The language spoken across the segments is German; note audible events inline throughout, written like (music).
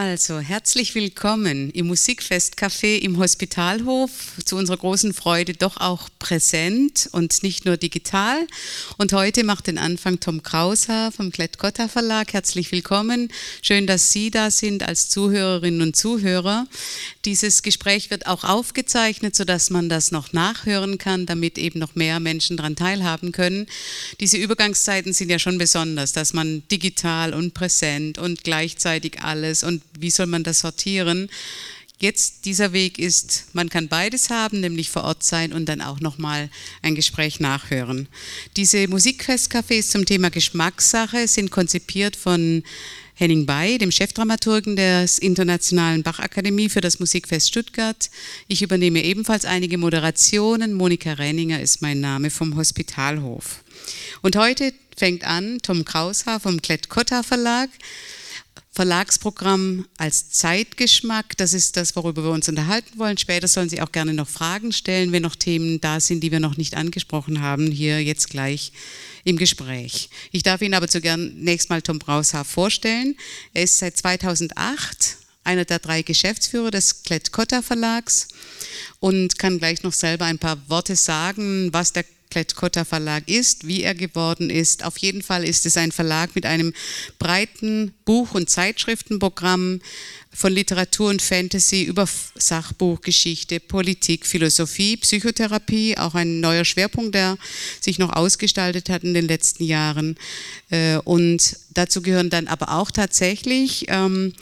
Also, herzlich willkommen im Musikfestcafé im Hospitalhof. Zu unserer großen Freude doch auch präsent und nicht nur digital. Und heute macht den Anfang Tom Krauser vom Klett-Cotta Verlag. Herzlich willkommen. Schön, dass Sie da sind als Zuhörerinnen und Zuhörer. Dieses Gespräch wird auch aufgezeichnet, sodass man das noch nachhören kann, damit eben noch mehr Menschen daran teilhaben können. Diese Übergangszeiten sind ja schon besonders, dass man digital und präsent und gleichzeitig alles und wie soll man das sortieren? Jetzt dieser Weg ist, man kann beides haben, nämlich vor Ort sein und dann auch nochmal ein Gespräch nachhören. Diese Musikfestcafés zum Thema Geschmackssache sind konzipiert von Henning Bay, dem Chefdramaturgen der Internationalen Bachakademie für das Musikfest Stuttgart. Ich übernehme ebenfalls einige Moderationen. Monika Renninger ist mein Name vom Hospitalhof. Und heute fängt an Tom Kraushaar vom Klett-Cotta Verlag Verlagsprogramm als Zeitgeschmack. Das ist das, worüber wir uns unterhalten wollen. Später sollen Sie auch gerne noch Fragen stellen, wenn noch Themen da sind, die wir noch nicht angesprochen haben, hier jetzt gleich im Gespräch. Ich darf Ihnen aber zunächst mal Tom Braushaar vorstellen. Er ist seit 2008 einer der drei Geschäftsführer des Klett-Cotta Verlags und kann gleich noch selber ein paar Worte sagen, was der Klett-Cotta Verlag ist, wie er geworden ist. Auf jeden Fall ist es ein Verlag mit einem breiten Buch- und Zeitschriftenprogramm, von Literatur und Fantasy über Sachbuch, Geschichte, Politik, Philosophie, Psychotherapie, auch ein neuer Schwerpunkt, der sich noch ausgestaltet hat in den letzten Jahren. Äh, und dazu gehören dann aber auch tatsächlich ähm,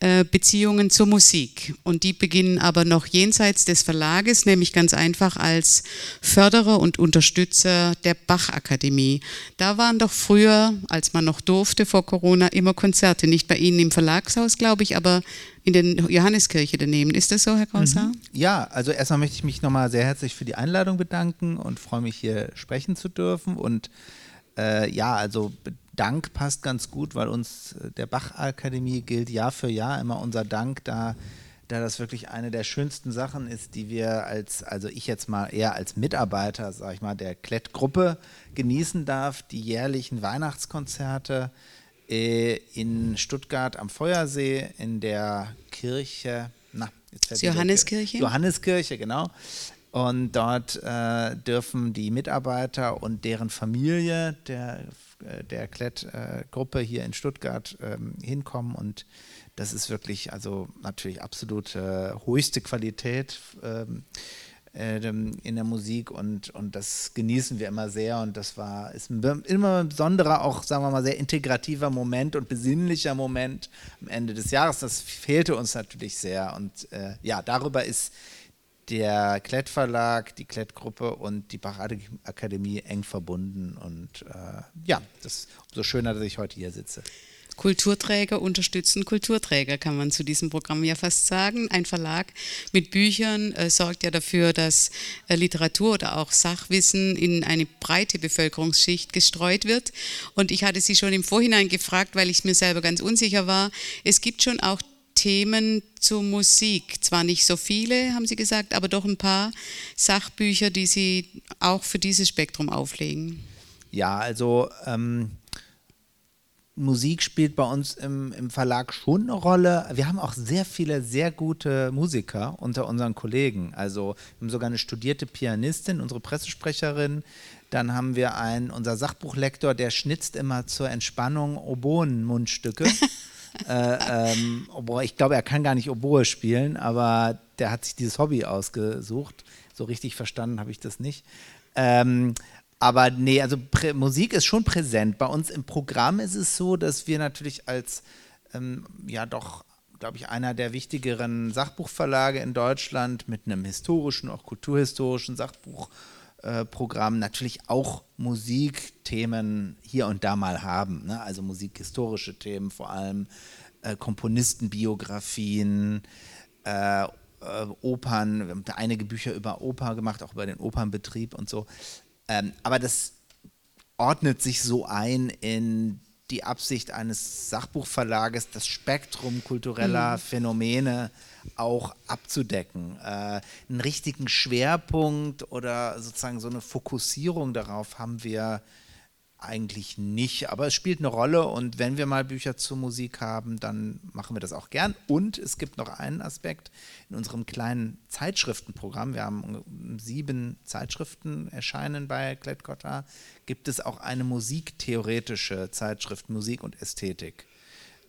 äh, Beziehungen zur Musik. Und die beginnen aber noch jenseits des Verlages, nämlich ganz einfach als Förderer und Unterstützer der Bachakademie. Da waren doch früher, als man noch durfte vor Corona, immer Konzerte. Nicht bei Ihnen im Verlagshaus, glaube ich, aber in der Johanneskirche daneben. Ist das so, Herr Krauser? Mhm. Ja, also erstmal möchte ich mich nochmal sehr herzlich für die Einladung bedanken und freue mich hier sprechen zu dürfen. Und äh, ja, also Dank passt ganz gut, weil uns äh, der Bach-Akademie gilt Jahr für Jahr immer unser Dank, da, da das wirklich eine der schönsten Sachen ist, die wir als, also ich jetzt mal eher als Mitarbeiter, sag ich mal, der Klettgruppe genießen darf, die jährlichen Weihnachtskonzerte in Stuttgart am Feuersee in der Kirche, na, jetzt Johanneskirche? Johanneskirche, genau. Und dort äh, dürfen die Mitarbeiter und deren Familie der, äh, der Klett-Gruppe hier in Stuttgart ähm, hinkommen. Und das ist wirklich, also natürlich absolut äh, höchste Qualität. Ähm, in der Musik und, und das genießen wir immer sehr und das war ist ein immer ein besonderer, auch sagen wir mal sehr integrativer Moment und besinnlicher Moment am Ende des Jahres. Das fehlte uns natürlich sehr und äh, ja, darüber ist der Klett Verlag, die Klett Gruppe und die Bach Akademie eng verbunden und äh, ja, das ist umso schöner, dass ich heute hier sitze. Kulturträger unterstützen Kulturträger, kann man zu diesem Programm ja fast sagen. Ein Verlag mit Büchern äh, sorgt ja dafür, dass äh, Literatur oder auch Sachwissen in eine breite Bevölkerungsschicht gestreut wird. Und ich hatte Sie schon im Vorhinein gefragt, weil ich mir selber ganz unsicher war. Es gibt schon auch Themen zur Musik. Zwar nicht so viele, haben Sie gesagt, aber doch ein paar Sachbücher, die Sie auch für dieses Spektrum auflegen. Ja, also ähm, Musik spielt bei uns im, im Verlag schon eine Rolle. Wir haben auch sehr viele sehr gute Musiker unter unseren Kollegen. Also wir haben sogar eine studierte Pianistin, unsere Pressesprecherin. Dann haben wir einen, unser Sachbuchlektor, der schnitzt immer zur Entspannung Oboen-Mundstücke. (laughs) äh, ähm, ich glaube, er kann gar nicht Oboe spielen, aber der hat sich dieses Hobby ausgesucht. So richtig verstanden habe ich das nicht. Ähm, aber nee, also Prä Musik ist schon präsent. Bei uns im Programm ist es so, dass wir natürlich als, ähm, ja doch, glaube ich, einer der wichtigeren Sachbuchverlage in Deutschland mit einem historischen, auch kulturhistorischen Sachbuchprogramm äh, natürlich auch Musikthemen hier und da mal haben. Ne? Also musikhistorische Themen vor allem, äh, Komponistenbiografien, äh, äh, Opern. Wir haben da einige Bücher über Oper gemacht, auch über den Opernbetrieb und so. Ähm, aber das ordnet sich so ein in die Absicht eines Sachbuchverlages, das Spektrum kultureller mhm. Phänomene auch abzudecken. Äh, einen richtigen Schwerpunkt oder sozusagen so eine Fokussierung darauf haben wir eigentlich nicht, aber es spielt eine Rolle und wenn wir mal Bücher zur Musik haben, dann machen wir das auch gern. Und es gibt noch einen Aspekt in unserem kleinen Zeitschriftenprogramm. Wir haben sieben Zeitschriften erscheinen bei Klett-Cotta. Gibt es auch eine musiktheoretische Zeitschrift Musik und Ästhetik,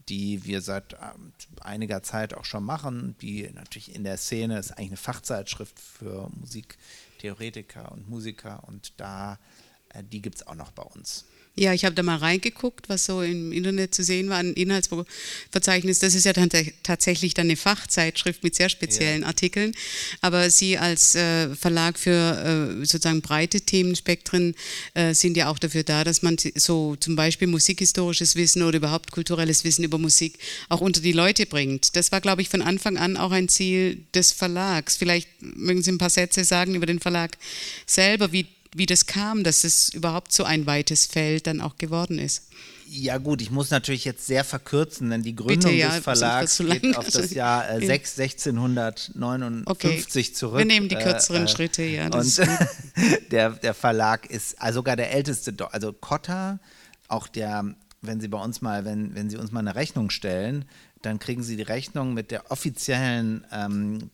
die wir seit ähm, einiger Zeit auch schon machen, die natürlich in der Szene ist eigentlich eine Fachzeitschrift für Musiktheoretiker und Musiker und da die gibt es auch noch bei uns. Ja, ich habe da mal reingeguckt, was so im Internet zu sehen war, ein Inhaltsverzeichnis. Das ist ja dann tatsächlich dann eine Fachzeitschrift mit sehr speziellen ja. Artikeln. Aber Sie als äh, Verlag für äh, sozusagen breite Themenspektren äh, sind ja auch dafür da, dass man so zum Beispiel musikhistorisches Wissen oder überhaupt kulturelles Wissen über Musik auch unter die Leute bringt. Das war, glaube ich, von Anfang an auch ein Ziel des Verlags. Vielleicht mögen Sie ein paar Sätze sagen über den Verlag selber, wie wie das kam, dass es überhaupt so ein weites Feld dann auch geworden ist. Ja gut, ich muss natürlich jetzt sehr verkürzen, denn die Gründung Bitte, ja, des Verlags geht auf das Jahr äh, 6, 1659 okay. zurück. Wir nehmen die kürzeren äh, Schritte, ja. und (laughs) der, der Verlag ist also sogar der älteste, also Cotta, auch der, wenn Sie bei uns mal, wenn, wenn Sie uns mal eine Rechnung stellen, dann kriegen Sie die Rechnung mit der offiziellen ähm,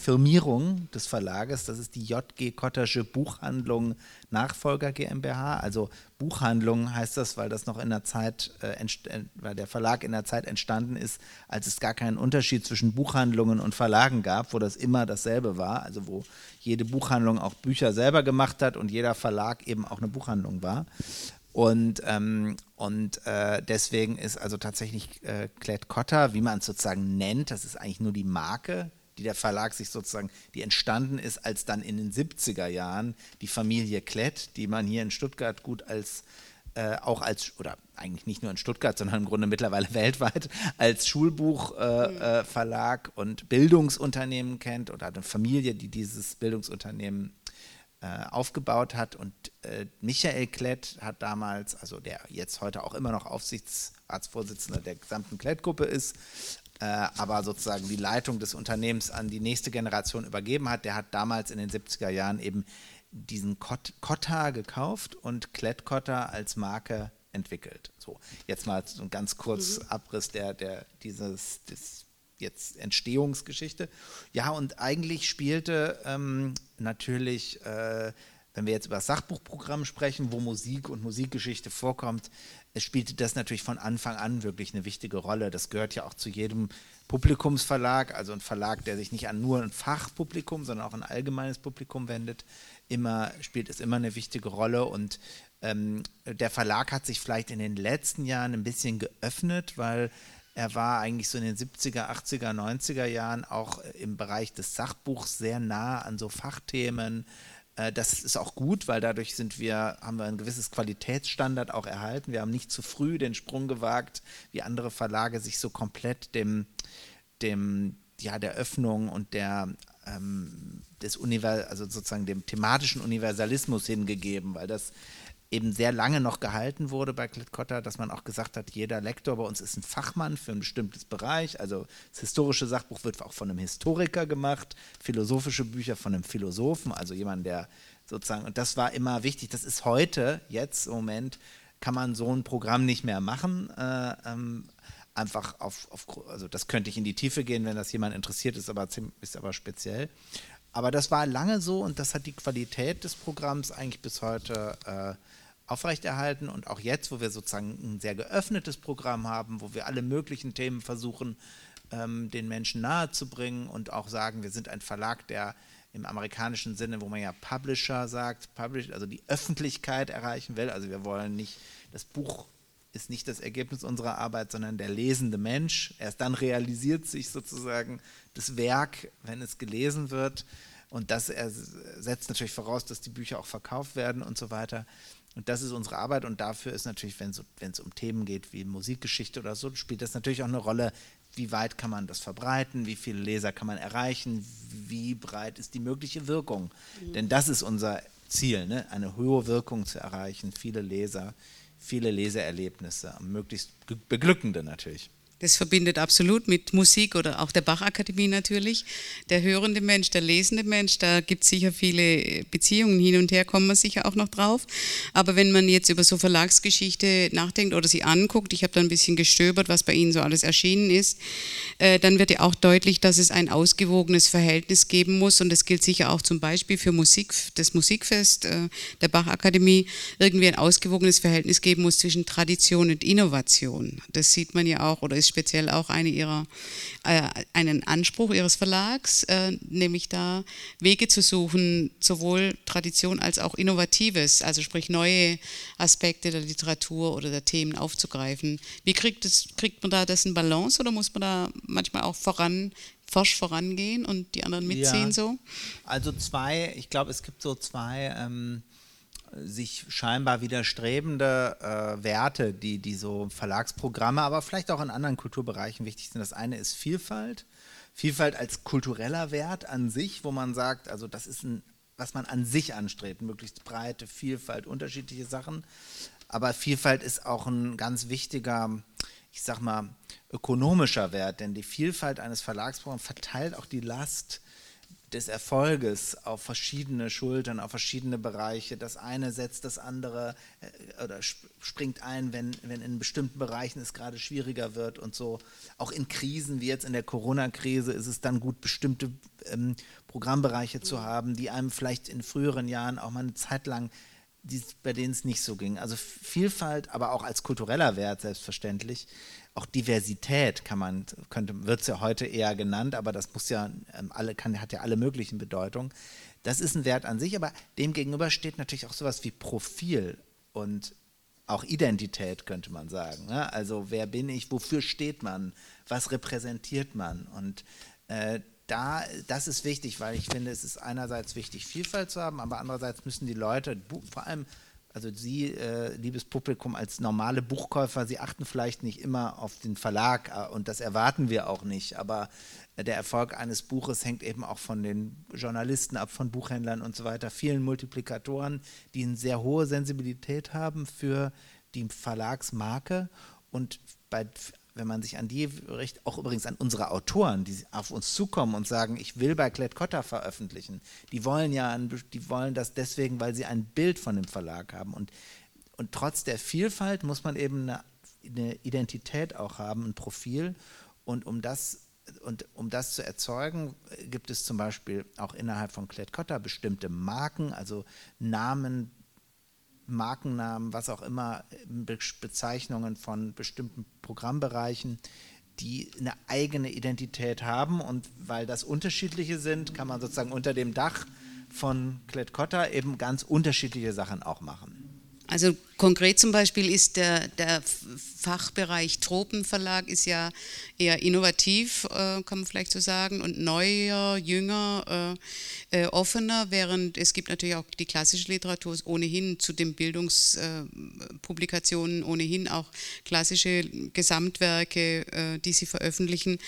Firmierung des Verlages. Das ist die JG Kottersche Buchhandlung Nachfolger GmbH. Also Buchhandlung heißt das, weil das noch in der Zeit, äh, äh, weil der Verlag in der Zeit entstanden ist, als es gar keinen Unterschied zwischen Buchhandlungen und Verlagen gab, wo das immer dasselbe war. Also wo jede Buchhandlung auch Bücher selber gemacht hat und jeder Verlag eben auch eine Buchhandlung war. Und, ähm, und äh, deswegen ist also tatsächlich äh, Klett Cotta, wie man es sozusagen nennt, das ist eigentlich nur die Marke, die der Verlag sich sozusagen, die entstanden ist, als dann in den 70er Jahren die Familie Klett, die man hier in Stuttgart gut als äh, auch als, oder eigentlich nicht nur in Stuttgart, sondern im Grunde mittlerweile (laughs) weltweit, als Schulbuchverlag äh, mhm. und Bildungsunternehmen kennt oder eine Familie, die dieses Bildungsunternehmen äh, aufgebaut hat. Und äh, Michael Klett hat damals, also der jetzt heute auch immer noch Aufsichtsratsvorsitzender der gesamten Klett-Gruppe ist, äh, aber sozusagen die Leitung des Unternehmens an die nächste Generation übergeben hat, der hat damals in den 70er Jahren eben diesen Kotta gekauft und Klett-Kotta als Marke entwickelt. So, jetzt mal so ein ganz kurz mhm. Abriss der, der, dieses, des jetzt Entstehungsgeschichte. Ja, und eigentlich spielte ähm, natürlich, äh, wenn wir jetzt über das Sachbuchprogramm sprechen, wo Musik und Musikgeschichte vorkommt, spielte das natürlich von Anfang an wirklich eine wichtige Rolle. Das gehört ja auch zu jedem Publikumsverlag, also ein Verlag, der sich nicht an nur ein Fachpublikum, sondern auch ein allgemeines Publikum wendet. Immer spielt es immer eine wichtige Rolle und ähm, der Verlag hat sich vielleicht in den letzten Jahren ein bisschen geöffnet, weil er war eigentlich so in den 70er, 80er, 90er Jahren auch im Bereich des Sachbuchs sehr nah an so Fachthemen. Äh, das ist auch gut, weil dadurch sind wir, haben wir ein gewisses Qualitätsstandard auch erhalten. Wir haben nicht zu früh den Sprung gewagt, wie andere Verlage sich so komplett dem, dem ja, der Öffnung und der ähm, des Univers also sozusagen dem thematischen Universalismus hingegeben, weil das eben sehr lange noch gehalten wurde bei Klitkotter, dass man auch gesagt hat, jeder Lektor bei uns ist ein Fachmann für ein bestimmtes Bereich. Also das historische Sachbuch wird auch von einem Historiker gemacht, philosophische Bücher von einem Philosophen, also jemand, der sozusagen, und das war immer wichtig, das ist heute, jetzt im Moment, kann man so ein Programm nicht mehr machen. Äh, ähm, einfach auf, auf, also das könnte ich in die Tiefe gehen, wenn das jemand interessiert ist, aber ist aber speziell. Aber das war lange so und das hat die Qualität des Programms eigentlich bis heute äh, aufrechterhalten und auch jetzt, wo wir sozusagen ein sehr geöffnetes Programm haben, wo wir alle möglichen Themen versuchen, ähm, den Menschen nahezubringen und auch sagen, wir sind ein Verlag, der im amerikanischen Sinne, wo man ja Publisher sagt, Publish, also die Öffentlichkeit erreichen will. Also wir wollen nicht, das Buch ist nicht das Ergebnis unserer Arbeit, sondern der lesende Mensch. Erst dann realisiert sich sozusagen das Werk, wenn es gelesen wird. Und das setzt natürlich voraus, dass die Bücher auch verkauft werden und so weiter. Und das ist unsere Arbeit und dafür ist natürlich, wenn es um Themen geht wie Musikgeschichte oder so, spielt das natürlich auch eine Rolle, wie weit kann man das verbreiten, wie viele Leser kann man erreichen, wie breit ist die mögliche Wirkung. Mhm. Denn das ist unser Ziel, ne? eine hohe Wirkung zu erreichen, viele Leser, viele Leseerlebnisse, möglichst beglückende natürlich. Das verbindet absolut mit Musik oder auch der Bachakademie natürlich. Der hörende Mensch, der lesende Mensch, da gibt es sicher viele Beziehungen hin und her, kommen wir sicher auch noch drauf. Aber wenn man jetzt über so Verlagsgeschichte nachdenkt oder sie anguckt, ich habe da ein bisschen gestöbert, was bei Ihnen so alles erschienen ist, äh, dann wird ja auch deutlich, dass es ein ausgewogenes Verhältnis geben muss. Und das gilt sicher auch zum Beispiel für Musik, das Musikfest äh, der Bachakademie, irgendwie ein ausgewogenes Verhältnis geben muss zwischen Tradition und Innovation. Das sieht man ja auch oder ist speziell auch eine ihrer, äh, einen Anspruch ihres Verlags, äh, nämlich da Wege zu suchen, sowohl Tradition als auch Innovatives, also sprich neue Aspekte der Literatur oder der Themen aufzugreifen. Wie kriegt, das, kriegt man da das in Balance oder muss man da manchmal auch voran forsch vorangehen und die anderen mitziehen ja, so? Also zwei, ich glaube, es gibt so zwei ähm, sich scheinbar widerstrebende äh, Werte, die, die so Verlagsprogramme, aber vielleicht auch in anderen Kulturbereichen wichtig sind. Das eine ist Vielfalt. Vielfalt als kultureller Wert an sich, wo man sagt, also das ist ein, was man an sich anstrebt, möglichst breite Vielfalt, unterschiedliche Sachen. Aber Vielfalt ist auch ein ganz wichtiger, ich sag mal, ökonomischer Wert, denn die Vielfalt eines Verlagsprogramms verteilt auch die Last des Erfolges auf verschiedene Schultern, auf verschiedene Bereiche. Das eine setzt das andere äh, oder springt ein, wenn, wenn in bestimmten Bereichen es gerade schwieriger wird und so. Auch in Krisen wie jetzt in der Corona-Krise ist es dann gut, bestimmte ähm, Programmbereiche zu haben, die einem vielleicht in früheren Jahren auch mal eine Zeit lang die, bei denen es nicht so ging. Also Vielfalt, aber auch als kultureller Wert selbstverständlich. Auch Diversität kann man, könnte, wird es ja heute eher genannt, aber das muss ja ähm, alle, kann, hat ja alle möglichen Bedeutungen. Das ist ein Wert an sich, aber dem gegenüber steht natürlich auch sowas wie Profil und auch Identität, könnte man sagen. Ne? Also wer bin ich, wofür steht man, was repräsentiert man? Und äh, da, das ist wichtig, weil ich finde, es ist einerseits wichtig, Vielfalt zu haben, aber andererseits müssen die Leute, vor allem, also Sie, äh, liebes Publikum, als normale Buchkäufer, Sie achten vielleicht nicht immer auf den Verlag äh, und das erwarten wir auch nicht, aber der Erfolg eines Buches hängt eben auch von den Journalisten ab, von Buchhändlern und so weiter, vielen Multiplikatoren, die eine sehr hohe Sensibilität haben für die Verlagsmarke. Und bei wenn man sich an die richtet, auch übrigens an unsere Autoren, die auf uns zukommen und sagen, ich will bei Klett-Cotta veröffentlichen, die wollen ja, die wollen das deswegen, weil sie ein Bild von dem Verlag haben. Und, und trotz der Vielfalt muss man eben eine, eine Identität auch haben, ein Profil. Und um das und um das zu erzeugen, gibt es zum Beispiel auch innerhalb von Klett-Cotta bestimmte Marken, also Namen, Markennamen, was auch immer, Be Bezeichnungen von bestimmten Programmbereichen, die eine eigene Identität haben. Und weil das unterschiedliche sind, kann man sozusagen unter dem Dach von Klett-Cotta eben ganz unterschiedliche Sachen auch machen. Also konkret zum Beispiel ist der, der Fachbereich Tropenverlag ist ja eher innovativ, äh, kann man vielleicht so sagen, und neuer, jünger, äh, äh, offener, während es gibt natürlich auch die klassische Literatur ohnehin zu den Bildungspublikationen, ohnehin auch klassische Gesamtwerke, äh, die sie veröffentlichen.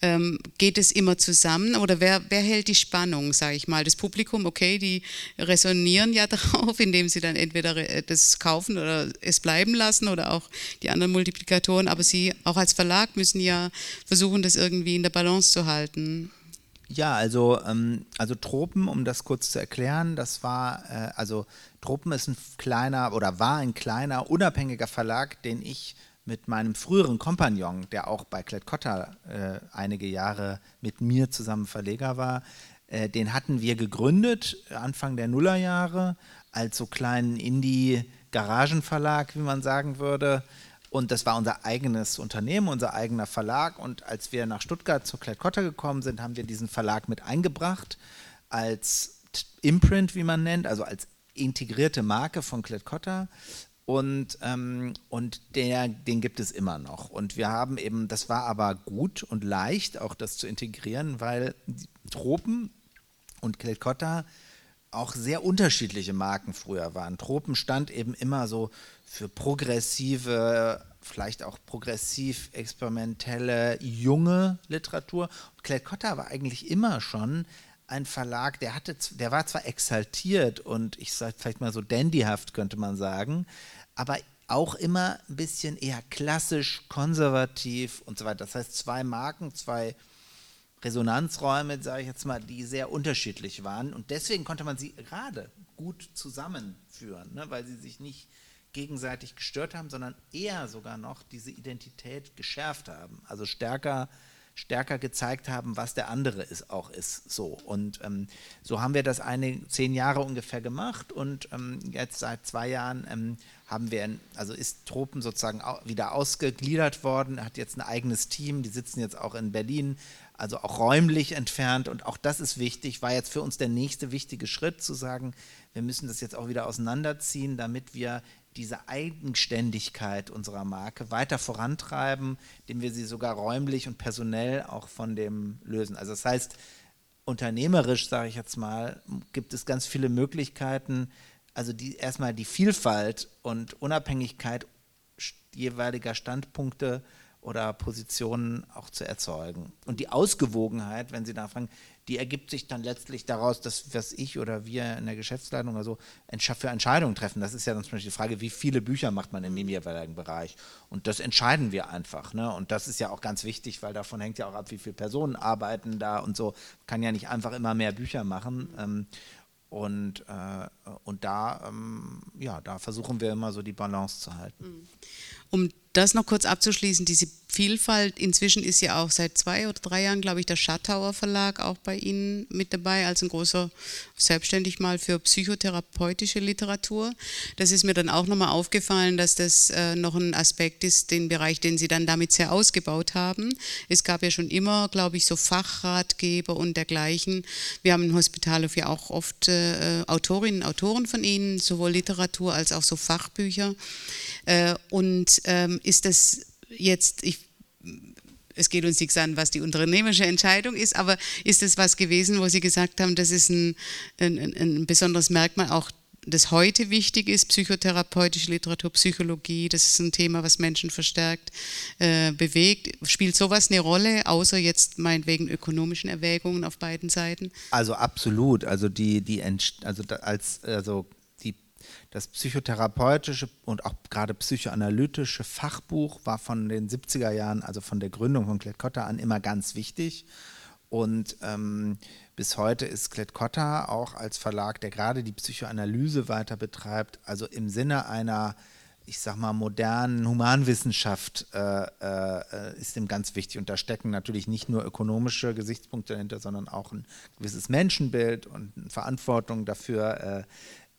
Ähm, geht es immer zusammen oder wer, wer hält die Spannung, sage ich mal? Das Publikum, okay, die resonieren ja (laughs) darauf, indem sie dann entweder äh, das kaufen oder es bleiben lassen oder auch die anderen Multiplikatoren, aber Sie auch als Verlag müssen ja versuchen, das irgendwie in der Balance zu halten. Ja, also, ähm, also Tropen, um das kurz zu erklären, das war, äh, also Tropen ist ein kleiner oder war ein kleiner, unabhängiger Verlag, den ich mit meinem früheren Kompagnon, der auch bei Klett-Cotta äh, einige Jahre mit mir zusammen Verleger war, äh, den hatten wir gegründet Anfang der Nullerjahre als so kleinen Indie- Garagenverlag, wie man sagen würde. Und das war unser eigenes Unternehmen, unser eigener Verlag. Und als wir nach Stuttgart zur Klett-Cotta gekommen sind, haben wir diesen Verlag mit eingebracht als Imprint, wie man nennt, also als integrierte Marke von Klett-Cotta. Und, ähm, und der, den gibt es immer noch. Und wir haben eben, das war aber gut und leicht, auch das zu integrieren, weil Tropen und Klett-Cotta auch sehr unterschiedliche Marken früher waren. Tropen stand eben immer so für progressive, vielleicht auch progressiv experimentelle, junge Literatur. Und Claire Cotta war eigentlich immer schon ein Verlag, der hatte, der war zwar exaltiert und ich sage vielleicht mal so dandyhaft, könnte man sagen, aber auch immer ein bisschen eher klassisch, konservativ und so weiter. Das heißt, zwei Marken, zwei Resonanzräume, sage ich jetzt mal, die sehr unterschiedlich waren. Und deswegen konnte man sie gerade gut zusammenführen, ne, weil sie sich nicht gegenseitig gestört haben, sondern eher sogar noch diese Identität geschärft haben. Also stärker stärker gezeigt haben, was der andere ist, auch ist. So. Und ähm, so haben wir das eine zehn Jahre ungefähr gemacht und ähm, jetzt seit zwei Jahren ähm, haben wir, also ist Tropen sozusagen wieder ausgegliedert worden, hat jetzt ein eigenes Team, die sitzen jetzt auch in Berlin, also auch räumlich entfernt und auch das ist wichtig, war jetzt für uns der nächste wichtige Schritt zu sagen, wir müssen das jetzt auch wieder auseinanderziehen, damit wir diese Eigenständigkeit unserer Marke weiter vorantreiben, indem wir sie sogar räumlich und personell auch von dem lösen. Also das heißt, unternehmerisch, sage ich jetzt mal, gibt es ganz viele Möglichkeiten, also die, erstmal die Vielfalt und Unabhängigkeit jeweiliger Standpunkte oder Positionen auch zu erzeugen. Und die Ausgewogenheit, wenn Sie nachfragen, die ergibt sich dann letztlich daraus, dass was ich oder wir in der Geschäftsleitung oder so für Entscheidungen treffen. Das ist ja dann zum Beispiel die Frage, wie viele Bücher macht man in dem jeweiligen Bereich. Und das entscheiden wir einfach. Ne? Und das ist ja auch ganz wichtig, weil davon hängt ja auch ab, wie viele Personen arbeiten da und so. Man kann ja nicht einfach immer mehr Bücher machen. Ähm, und, äh, und da, ähm, ja, da versuchen wir immer so die Balance zu halten. Mhm. Um das noch kurz abzuschließen, diese Vielfalt, inzwischen ist ja auch seit zwei oder drei Jahren, glaube ich, der Schattauer Verlag auch bei Ihnen mit dabei, als ein großer, selbstständig mal für psychotherapeutische Literatur. Das ist mir dann auch nochmal aufgefallen, dass das äh, noch ein Aspekt ist, den Bereich, den Sie dann damit sehr ausgebaut haben. Es gab ja schon immer, glaube ich, so Fachratgeber und dergleichen. Wir haben im Hospitalhof ja auch oft äh, Autorinnen und Autoren von Ihnen, sowohl Literatur als auch so Fachbücher. Äh, und ähm, ist das jetzt, ich, es geht uns nichts an, was die unternehmerische Entscheidung ist, aber ist das was gewesen, wo Sie gesagt haben, das ist ein, ein, ein besonderes Merkmal auch das heute wichtig ist, psychotherapeutische Literatur, Psychologie, das ist ein Thema, was Menschen verstärkt äh, bewegt. Spielt sowas eine Rolle, außer jetzt meinetwegen ökonomischen Erwägungen auf beiden Seiten? Also absolut. Also die, die also als also das psychotherapeutische und auch gerade psychoanalytische Fachbuch war von den 70er Jahren, also von der Gründung von Klett-Cotta an, immer ganz wichtig. Und ähm, bis heute ist Klett-Cotta auch als Verlag, der gerade die Psychoanalyse weiter betreibt, also im Sinne einer, ich sag mal, modernen Humanwissenschaft äh, äh, ist ihm ganz wichtig. Und da stecken natürlich nicht nur ökonomische Gesichtspunkte dahinter, sondern auch ein gewisses Menschenbild und Verantwortung dafür, äh,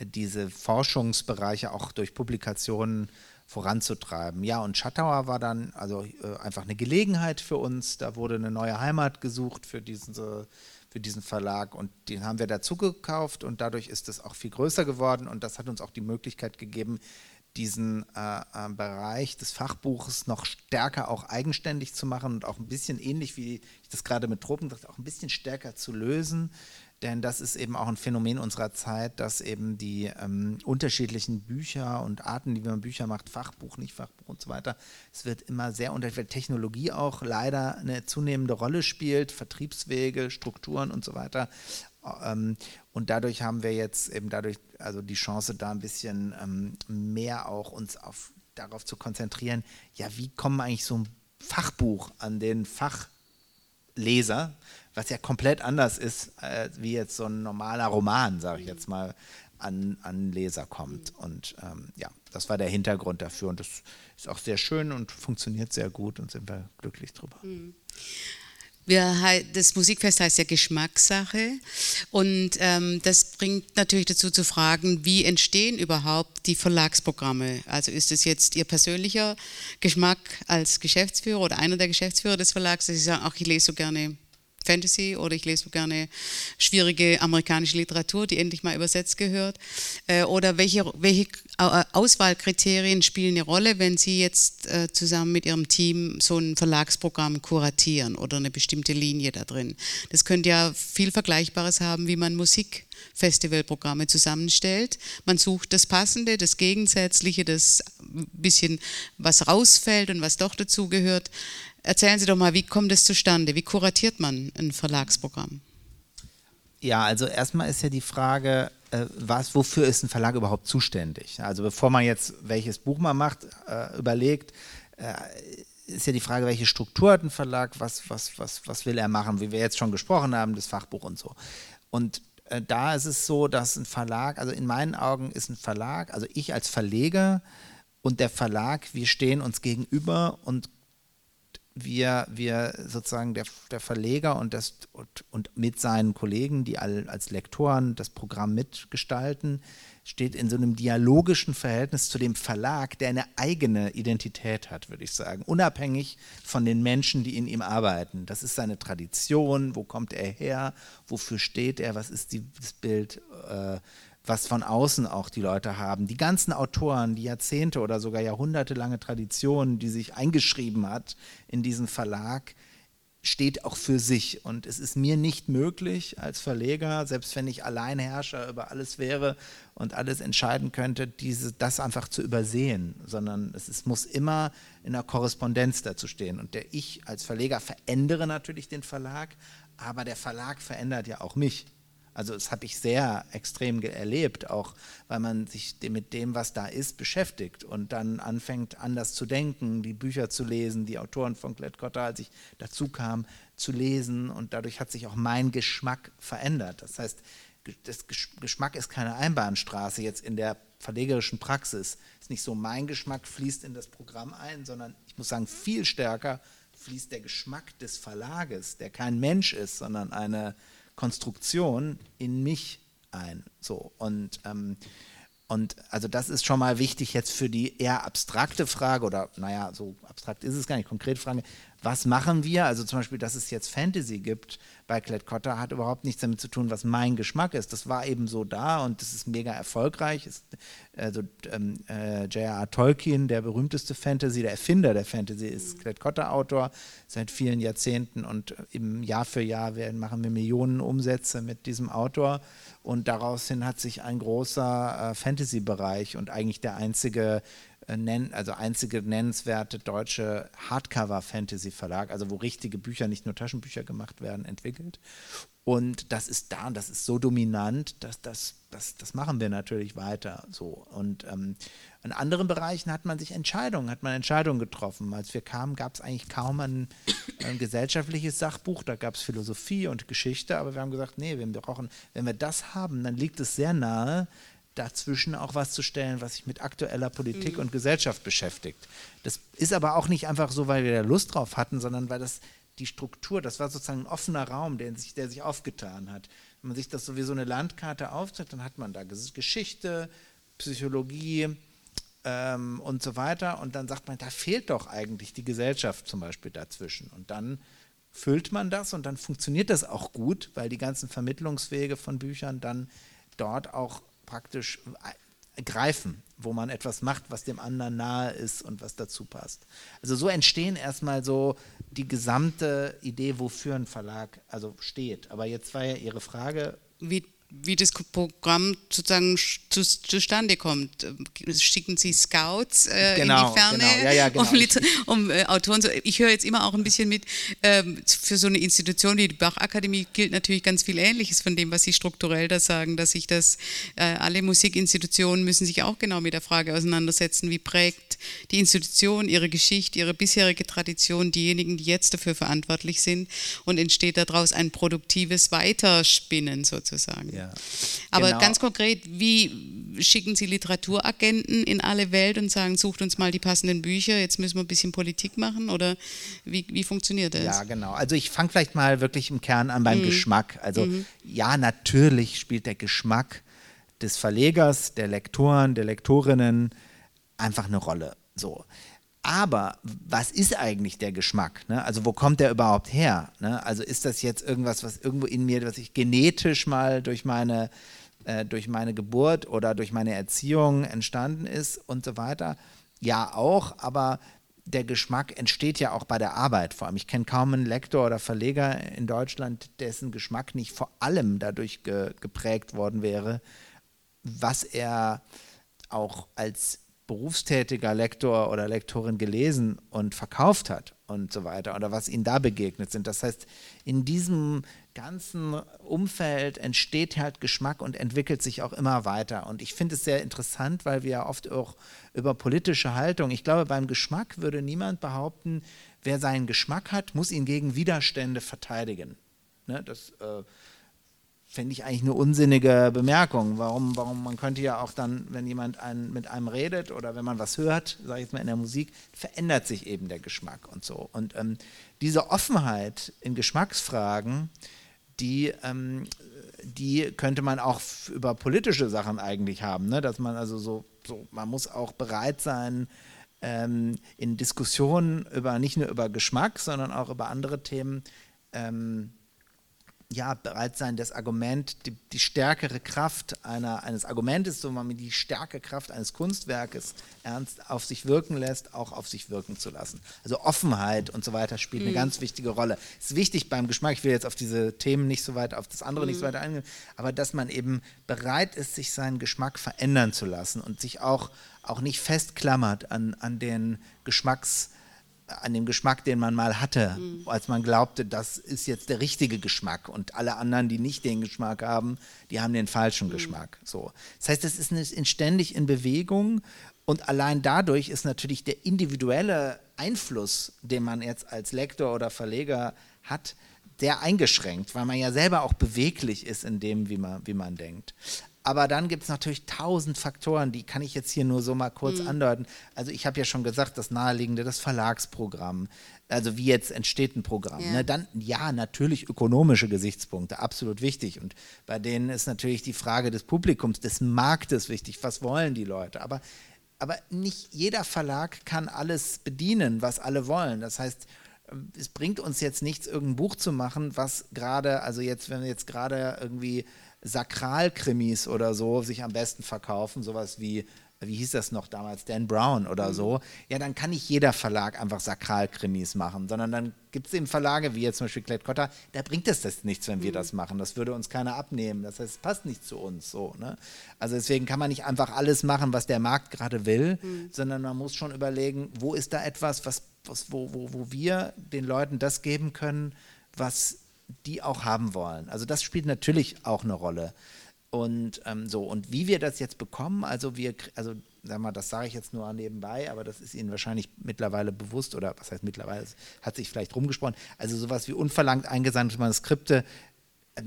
diese Forschungsbereiche auch durch Publikationen voranzutreiben. Ja, und Schattauer war dann also äh, einfach eine Gelegenheit für uns. Da wurde eine neue Heimat gesucht für diesen, für diesen Verlag und den haben wir dazu gekauft und dadurch ist es auch viel größer geworden und das hat uns auch die Möglichkeit gegeben, diesen äh, äh, Bereich des Fachbuches noch stärker auch eigenständig zu machen und auch ein bisschen ähnlich wie ich das gerade mit Tropen dachte, auch ein bisschen stärker zu lösen denn das ist eben auch ein Phänomen unserer Zeit, dass eben die ähm, unterschiedlichen Bücher und Arten, wie man Bücher macht, Fachbuch, nicht Fachbuch und so weiter, es wird immer sehr unterschiedlich, weil Technologie auch leider eine zunehmende Rolle spielt, Vertriebswege, Strukturen und so weiter. Ähm, und dadurch haben wir jetzt eben dadurch also die Chance, da ein bisschen ähm, mehr auch uns auf, darauf zu konzentrieren, ja, wie kommen eigentlich so ein Fachbuch an den Fachleser, was ja komplett anders ist, äh, wie jetzt so ein normaler Roman, sage ich jetzt mal, an, an Leser kommt. Und ähm, ja, das war der Hintergrund dafür. Und das ist auch sehr schön und funktioniert sehr gut und sind wir glücklich drüber. Mhm. Wir, das Musikfest heißt ja Geschmackssache und ähm, das bringt natürlich dazu zu fragen, wie entstehen überhaupt die Verlagsprogramme? Also ist es jetzt Ihr persönlicher Geschmack als Geschäftsführer oder einer der Geschäftsführer des Verlags, dass Sie sagen, ach, ich lese so gerne Fantasy oder ich lese gerne schwierige amerikanische Literatur, die endlich mal übersetzt gehört? Äh, oder welche, welche äh, Auswahlkriterien spielen eine Rolle, wenn Sie jetzt äh, zusammen mit Ihrem Team so ein Verlagsprogramm kuratieren oder eine bestimmte Linie da drin? Das könnte ja viel Vergleichbares haben, wie man Musikfestivalprogramme zusammenstellt. Man sucht das Passende, das Gegensätzliche, das bisschen was rausfällt und was doch dazugehört. Erzählen Sie doch mal, wie kommt es zustande? Wie kuratiert man ein Verlagsprogramm? Ja, also erstmal ist ja die Frage, äh, was, wofür ist ein Verlag überhaupt zuständig? Also bevor man jetzt welches Buch man macht, äh, überlegt, äh, ist ja die Frage, welche Struktur hat ein Verlag, was, was, was, was will er machen, wie wir jetzt schon gesprochen haben, das Fachbuch und so. Und da ist es so, dass ein Verlag, also in meinen Augen ist ein Verlag, also ich als Verleger und der Verlag, wir stehen uns gegenüber und wir, wir sozusagen der, der Verleger und, das, und, und mit seinen Kollegen, die all, als Lektoren das Programm mitgestalten, steht in so einem dialogischen Verhältnis zu dem Verlag, der eine eigene Identität hat, würde ich sagen, unabhängig von den Menschen, die in ihm arbeiten. Das ist seine Tradition, wo kommt er her, wofür steht er, was ist die, das Bild, äh, was von außen auch die Leute haben. Die ganzen Autoren, die Jahrzehnte oder sogar jahrhundertelange Tradition, die sich eingeschrieben hat in diesen Verlag, steht auch für sich. Und es ist mir nicht möglich als Verleger, selbst wenn ich Alleinherrscher über alles wäre und alles entscheiden könnte, diese, das einfach zu übersehen, sondern es, es muss immer in der Korrespondenz dazu stehen. Und der ich als Verleger verändere natürlich den Verlag, aber der Verlag verändert ja auch mich. Also das habe ich sehr extrem erlebt, auch weil man sich mit dem, was da ist, beschäftigt und dann anfängt anders zu denken, die Bücher zu lesen, die Autoren von Klett-Cotta, als ich dazu kam, zu lesen und dadurch hat sich auch mein Geschmack verändert. Das heißt, das Geschmack ist keine Einbahnstraße jetzt in der verlegerischen Praxis. Es ist nicht so, mein Geschmack fließt in das Programm ein, sondern ich muss sagen, viel stärker fließt der Geschmack des Verlages, der kein Mensch ist, sondern eine Konstruktion in mich ein. So und ähm, und also das ist schon mal wichtig jetzt für die eher abstrakte Frage oder naja, so abstrakt ist es gar nicht, konkrete Frage, was machen wir? Also zum Beispiel, dass es jetzt Fantasy gibt bei Klett Cotta, hat überhaupt nichts damit zu tun, was mein Geschmack ist. Das war eben so da und das ist mega erfolgreich. Ist, also ähm, äh, J.R.R. Tolkien, der berühmteste Fantasy, der Erfinder der Fantasy, ist Klett Cotta Autor seit vielen Jahrzehnten und im Jahr für Jahr werden, machen wir Millionen Umsätze mit diesem Autor und daraus hin hat sich ein großer äh, Fantasy-Bereich und eigentlich der einzige äh, also einzige nennenswerte deutsche Hardcover-Fantasy-Verlag, also wo richtige Bücher, nicht nur Taschenbücher gemacht werden, entwickelt. Und das ist da, das ist so dominant, dass das, das, das machen wir natürlich weiter so. Und ähm, in anderen Bereichen hat man sich Entscheidungen, hat man Entscheidungen getroffen. Als wir kamen, gab es eigentlich kaum ein, ein gesellschaftliches Sachbuch, da gab es Philosophie und Geschichte, aber wir haben gesagt, nee, wir brauchen, wenn wir das haben, dann liegt es sehr nahe, dazwischen auch was zu stellen, was sich mit aktueller Politik mhm. und Gesellschaft beschäftigt. Das ist aber auch nicht einfach so, weil wir da Lust drauf hatten, sondern weil das die Struktur, das war sozusagen ein offener Raum, der sich, der sich aufgetan hat. Wenn man sich das so wie so eine Landkarte aufzeigt, dann hat man da Geschichte, Psychologie ähm, und so weiter. Und dann sagt man, da fehlt doch eigentlich die Gesellschaft zum Beispiel dazwischen. Und dann füllt man das und dann funktioniert das auch gut, weil die ganzen Vermittlungswege von Büchern dann dort auch praktisch äh, greifen, wo man etwas macht, was dem anderen nahe ist und was dazu passt. Also so entstehen erstmal so die gesamte Idee, wofür ein Verlag also steht. Aber jetzt war ja Ihre Frage. Wie wie das Programm sozusagen zu, zustande kommt. Schicken Sie Scouts äh, genau, in die Ferne, genau. Ja, ja, (laughs) genau. um, um äh, Autoren zu. Ich höre jetzt immer auch ein bisschen mit, ähm, für so eine Institution wie die Bachakademie gilt natürlich ganz viel Ähnliches von dem, was Sie strukturell da sagen, dass sich das, äh, alle Musikinstitutionen müssen sich auch genau mit der Frage auseinandersetzen, wie prägt die Institution ihre Geschichte, ihre bisherige Tradition, diejenigen, die jetzt dafür verantwortlich sind und entsteht daraus ein produktives Weiterspinnen sozusagen. Ja. Ja. Aber genau. ganz konkret, wie schicken Sie Literaturagenten in alle Welt und sagen, sucht uns mal die passenden Bücher, jetzt müssen wir ein bisschen Politik machen oder wie, wie funktioniert das? Ja, genau. Also ich fange vielleicht mal wirklich im Kern an beim mhm. Geschmack. Also mhm. ja, natürlich spielt der Geschmack des Verlegers, der Lektoren, der Lektorinnen einfach eine Rolle. So. Aber was ist eigentlich der Geschmack? Ne? Also wo kommt der überhaupt her? Ne? Also ist das jetzt irgendwas, was irgendwo in mir, was ich genetisch mal durch meine, äh, durch meine Geburt oder durch meine Erziehung entstanden ist und so weiter? Ja, auch, aber der Geschmack entsteht ja auch bei der Arbeit. Vor allem, ich kenne kaum einen Lektor oder Verleger in Deutschland, dessen Geschmack nicht vor allem dadurch ge geprägt worden wäre, was er auch als berufstätiger Lektor oder Lektorin gelesen und verkauft hat und so weiter oder was ihnen da begegnet sind. Das heißt, in diesem ganzen Umfeld entsteht halt Geschmack und entwickelt sich auch immer weiter. Und ich finde es sehr interessant, weil wir ja oft auch über politische Haltung, ich glaube, beim Geschmack würde niemand behaupten, wer seinen Geschmack hat, muss ihn gegen Widerstände verteidigen. Ne, das äh, finde ich eigentlich eine unsinnige Bemerkung. Warum, warum, man könnte ja auch dann, wenn jemand ein, mit einem redet oder wenn man was hört, sage ich jetzt mal in der Musik, verändert sich eben der Geschmack und so. Und ähm, diese Offenheit in Geschmacksfragen, die, ähm, die könnte man auch über politische Sachen eigentlich haben, ne? dass man also so, so, man muss auch bereit sein, ähm, in Diskussionen über nicht nur über Geschmack, sondern auch über andere Themen ähm, ja, bereit sein, das Argument, die, die stärkere Kraft einer, eines Argumentes, so man die starke Kraft eines Kunstwerkes ernst auf sich wirken lässt, auch auf sich wirken zu lassen. Also Offenheit und so weiter spielt mhm. eine ganz wichtige Rolle. Ist wichtig beim Geschmack, ich will jetzt auf diese Themen nicht so weit, auf das andere mhm. nicht so mhm. weit eingehen, aber dass man eben bereit ist, sich seinen Geschmack verändern zu lassen und sich auch, auch nicht festklammert an, an den Geschmacks- an dem Geschmack, den man mal hatte, mhm. als man glaubte, das ist jetzt der richtige Geschmack und alle anderen, die nicht den Geschmack haben, die haben den falschen mhm. Geschmack. So. Das heißt, es ist ständig in Bewegung und allein dadurch ist natürlich der individuelle Einfluss, den man jetzt als Lektor oder Verleger hat, sehr eingeschränkt, weil man ja selber auch beweglich ist in dem, wie man, wie man denkt. Aber dann gibt es natürlich tausend Faktoren, die kann ich jetzt hier nur so mal kurz mhm. andeuten. Also ich habe ja schon gesagt, das Naheliegende, das Verlagsprogramm, also wie jetzt entsteht ein Programm. Ja. Ne? Dann ja, natürlich ökonomische Gesichtspunkte, absolut wichtig. Und bei denen ist natürlich die Frage des Publikums, des Marktes wichtig. Was wollen die Leute? Aber, aber nicht jeder Verlag kann alles bedienen, was alle wollen. Das heißt, es bringt uns jetzt nichts, irgendein Buch zu machen, was gerade, also jetzt, wenn wir jetzt gerade irgendwie Sakralkrimis oder so sich am besten verkaufen, sowas wie wie hieß das noch damals, Dan Brown oder mhm. so, ja, dann kann nicht jeder Verlag einfach Sakralkrimis machen, sondern dann gibt es eben Verlage, wie jetzt zum Beispiel Klett Cotta, da bringt es das nichts, wenn wir mhm. das machen. Das würde uns keiner abnehmen. Das heißt, es passt nicht zu uns so. Ne? Also deswegen kann man nicht einfach alles machen, was der Markt gerade will, mhm. sondern man muss schon überlegen, wo ist da etwas, was, was, wo, wo, wo wir den Leuten das geben können, was die auch haben wollen. Also das spielt natürlich auch eine Rolle. Und ähm, so, und wie wir das jetzt bekommen, also wir, also sag mal, das sage ich jetzt nur nebenbei, aber das ist Ihnen wahrscheinlich mittlerweile bewusst, oder was heißt mittlerweile, hat sich vielleicht rumgesprochen. Also sowas wie unverlangt eingesandte Manuskripte, äh,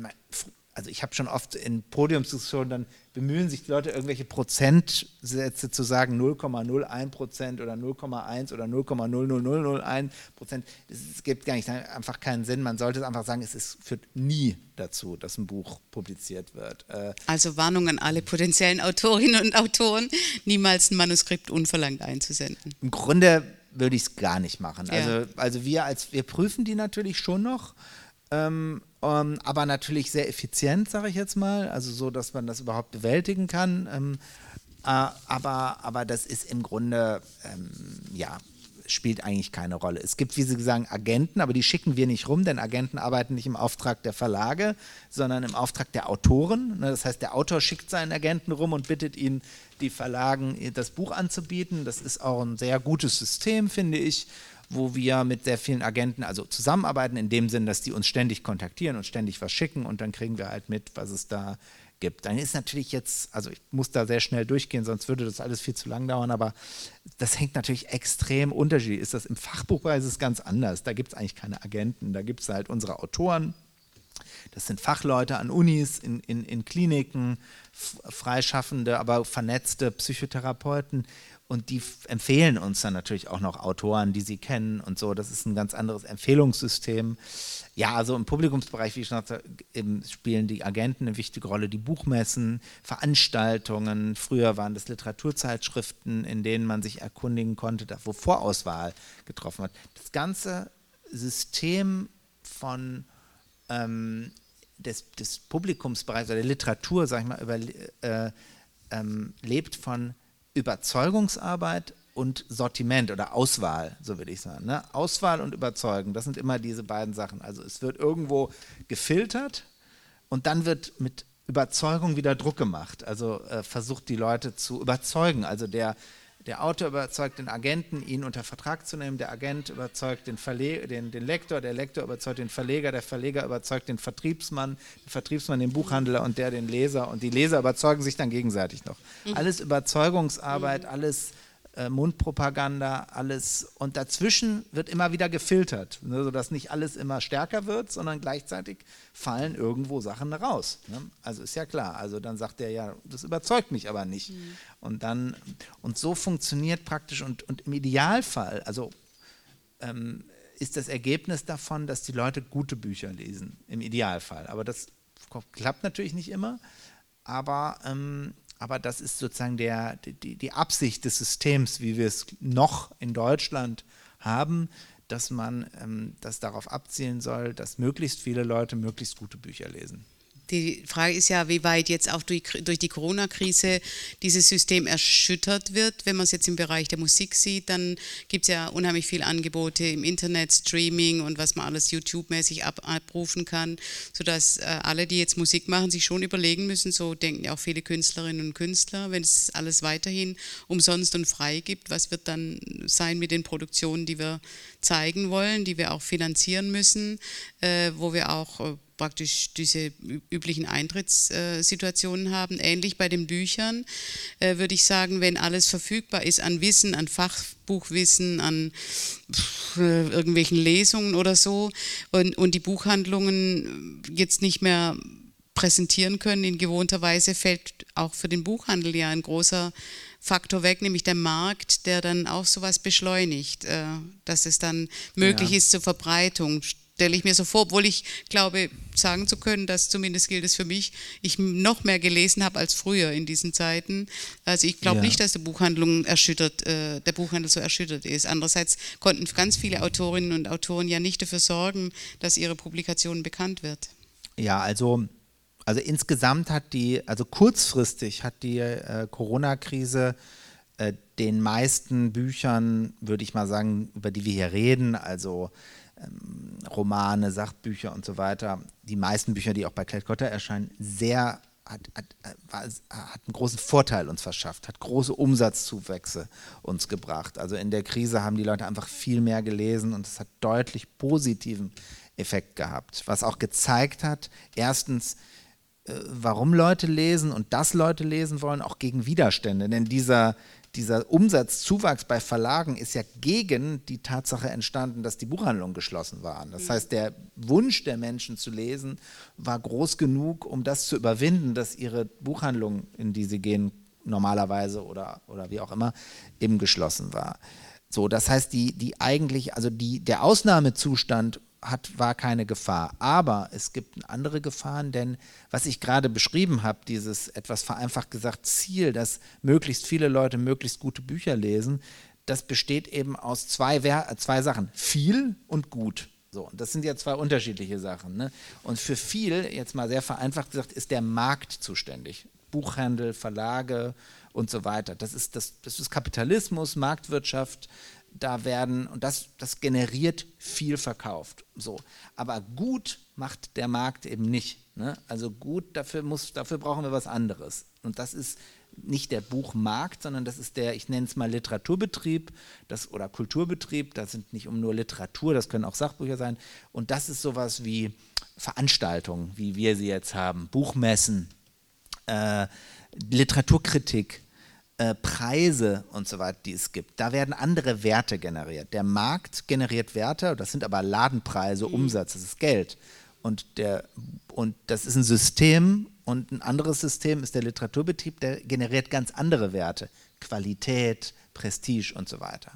also ich habe schon oft in Podiumsdiskussionen, dann bemühen sich die Leute, irgendwelche Prozentsätze zu sagen, 0,01 Prozent oder 0,1 oder 0,00001 Prozent. Es gibt gar nicht einfach keinen Sinn. Man sollte einfach sagen, es ist, führt nie dazu, dass ein Buch publiziert wird. Äh, also Warnung an alle potenziellen Autorinnen und Autoren, niemals ein Manuskript unverlangt einzusenden. Im Grunde würde ich es gar nicht machen. Ja. Also, also wir als wir prüfen die natürlich schon noch. Ähm, ähm, aber natürlich sehr effizient, sage ich jetzt mal, also so, dass man das überhaupt bewältigen kann. Ähm, äh, aber, aber das ist im Grunde, ähm, ja, spielt eigentlich keine Rolle. Es gibt, wie Sie sagen, Agenten, aber die schicken wir nicht rum, denn Agenten arbeiten nicht im Auftrag der Verlage, sondern im Auftrag der Autoren. Ne, das heißt, der Autor schickt seinen Agenten rum und bittet ihn, die Verlagen das Buch anzubieten. Das ist auch ein sehr gutes System, finde ich wo wir mit sehr vielen Agenten also zusammenarbeiten, in dem Sinn, dass die uns ständig kontaktieren und ständig was schicken und dann kriegen wir halt mit, was es da gibt. Dann ist natürlich jetzt, also ich muss da sehr schnell durchgehen, sonst würde das alles viel zu lang dauern, aber das hängt natürlich extrem unterschiedlich. Ist das im Fachbuchbereich ist es ganz anders. Da gibt es eigentlich keine Agenten, da gibt es halt unsere Autoren. Das sind Fachleute an Unis, in, in, in Kliniken, freischaffende, aber vernetzte Psychotherapeuten, und die empfehlen uns dann natürlich auch noch Autoren, die sie kennen und so. Das ist ein ganz anderes Empfehlungssystem. Ja, also im Publikumsbereich, wie ich schon sagte, spielen die Agenten eine wichtige Rolle, die Buchmessen, Veranstaltungen. Früher waren das Literaturzeitschriften, in denen man sich erkundigen konnte, wo Vorauswahl getroffen hat. Das ganze System von ähm, des, des Publikumsbereichs oder der Literatur, sag ich mal, über, äh, ähm, lebt von Überzeugungsarbeit und Sortiment oder Auswahl, so würde ich sagen. Ne? Auswahl und Überzeugen, das sind immer diese beiden Sachen. Also es wird irgendwo gefiltert und dann wird mit Überzeugung wieder Druck gemacht. Also äh, versucht die Leute zu überzeugen. Also der, der Autor überzeugt den Agenten, ihn unter Vertrag zu nehmen. Der Agent überzeugt den, Verle den, den Lektor, der Lektor überzeugt den Verleger, der Verleger überzeugt den Vertriebsmann, der Vertriebsmann den Buchhandler und der den Leser. Und die Leser überzeugen sich dann gegenseitig noch. Mhm. Alles Überzeugungsarbeit, mhm. alles äh, Mundpropaganda, alles. Und dazwischen wird immer wieder gefiltert, ne, sodass nicht alles immer stärker wird, sondern gleichzeitig fallen irgendwo Sachen raus. Ne? Also ist ja klar. Also dann sagt er ja, das überzeugt mich aber nicht. Mhm. Und dann, und so funktioniert praktisch und, und im Idealfall, also ähm, ist das Ergebnis davon, dass die Leute gute Bücher lesen, im Idealfall. Aber das klappt natürlich nicht immer. Aber ähm, aber das ist sozusagen der, die, die Absicht des Systems, wie wir es noch in Deutschland haben, dass man ähm, das darauf abzielen soll, dass möglichst viele Leute möglichst gute Bücher lesen. Die Frage ist ja, wie weit jetzt auch durch, durch die Corona-Krise dieses System erschüttert wird. Wenn man es jetzt im Bereich der Musik sieht, dann gibt es ja unheimlich viele Angebote im Internet, Streaming und was man alles YouTube-mäßig ab, abrufen kann, sodass äh, alle, die jetzt Musik machen, sich schon überlegen müssen, so denken ja auch viele Künstlerinnen und Künstler, wenn es alles weiterhin umsonst und frei gibt, was wird dann sein mit den Produktionen, die wir zeigen wollen, die wir auch finanzieren müssen, äh, wo wir auch äh, praktisch diese üblichen Eintrittssituationen haben. Ähnlich bei den Büchern äh, würde ich sagen, wenn alles verfügbar ist an Wissen, an Fachbuchwissen, an äh, irgendwelchen Lesungen oder so und, und die Buchhandlungen jetzt nicht mehr präsentieren können in gewohnter Weise, fällt auch für den Buchhandel ja ein großer Faktor weg, nämlich der Markt, der dann auch sowas beschleunigt, äh, dass es dann möglich ja. ist zur Verbreitung stelle ich mir so vor, obwohl ich glaube, sagen zu können, dass zumindest gilt es für mich, ich noch mehr gelesen habe als früher in diesen Zeiten. Also ich glaube ja. nicht, dass die Buchhandlung erschüttert, äh, der Buchhandel so erschüttert ist. Andererseits konnten ganz viele Autorinnen und Autoren ja nicht dafür sorgen, dass ihre Publikation bekannt wird. Ja, also also insgesamt hat die, also kurzfristig hat die äh, Corona-Krise äh, den meisten Büchern, würde ich mal sagen, über die wir hier reden, also ähm, Romane, Sachbücher und so weiter, die meisten Bücher, die auch bei Klett-Cotta erscheinen, sehr hat, hat, hat, einen großen Vorteil uns verschafft, hat große Umsatzzuwächse uns gebracht. Also in der Krise haben die Leute einfach viel mehr gelesen und es hat deutlich positiven Effekt gehabt, was auch gezeigt hat, erstens, äh, warum Leute lesen und dass Leute lesen wollen, auch gegen Widerstände. Denn dieser, dieser Umsatzzuwachs bei Verlagen ist ja gegen die Tatsache entstanden, dass die Buchhandlungen geschlossen waren. Das heißt, der Wunsch der Menschen zu lesen war groß genug, um das zu überwinden, dass ihre Buchhandlung, in die sie gehen, normalerweise oder, oder wie auch immer, eben geschlossen war. So, das heißt, die, die eigentlich, also die, der Ausnahmezustand hat, war keine Gefahr. Aber es gibt andere Gefahren, denn was ich gerade beschrieben habe, dieses etwas vereinfacht gesagt Ziel, dass möglichst viele Leute möglichst gute Bücher lesen, das besteht eben aus zwei, zwei Sachen, viel und gut. So, das sind ja zwei unterschiedliche Sachen. Ne? Und für viel, jetzt mal sehr vereinfacht gesagt, ist der Markt zuständig. Buchhandel, Verlage und so weiter. Das ist, das, das ist Kapitalismus, Marktwirtschaft, da werden, und das, das generiert viel verkauft. So. Aber gut macht der Markt eben nicht. Ne? Also gut, dafür, muss, dafür brauchen wir was anderes. Und das ist nicht der Buchmarkt, sondern das ist der, ich nenne es mal Literaturbetrieb das, oder Kulturbetrieb. Das sind nicht um nur Literatur, das können auch Sachbücher sein. Und das ist sowas wie Veranstaltungen, wie wir sie jetzt haben, Buchmessen, äh, Literaturkritik, äh, Preise und so weiter, die es gibt, da werden andere Werte generiert. Der Markt generiert Werte, das sind aber Ladenpreise. Umsatz, das ist Geld. Und, der, und das ist ein System und ein anderes System ist der Literaturbetrieb, der generiert ganz andere Werte. Qualität, Prestige und so weiter.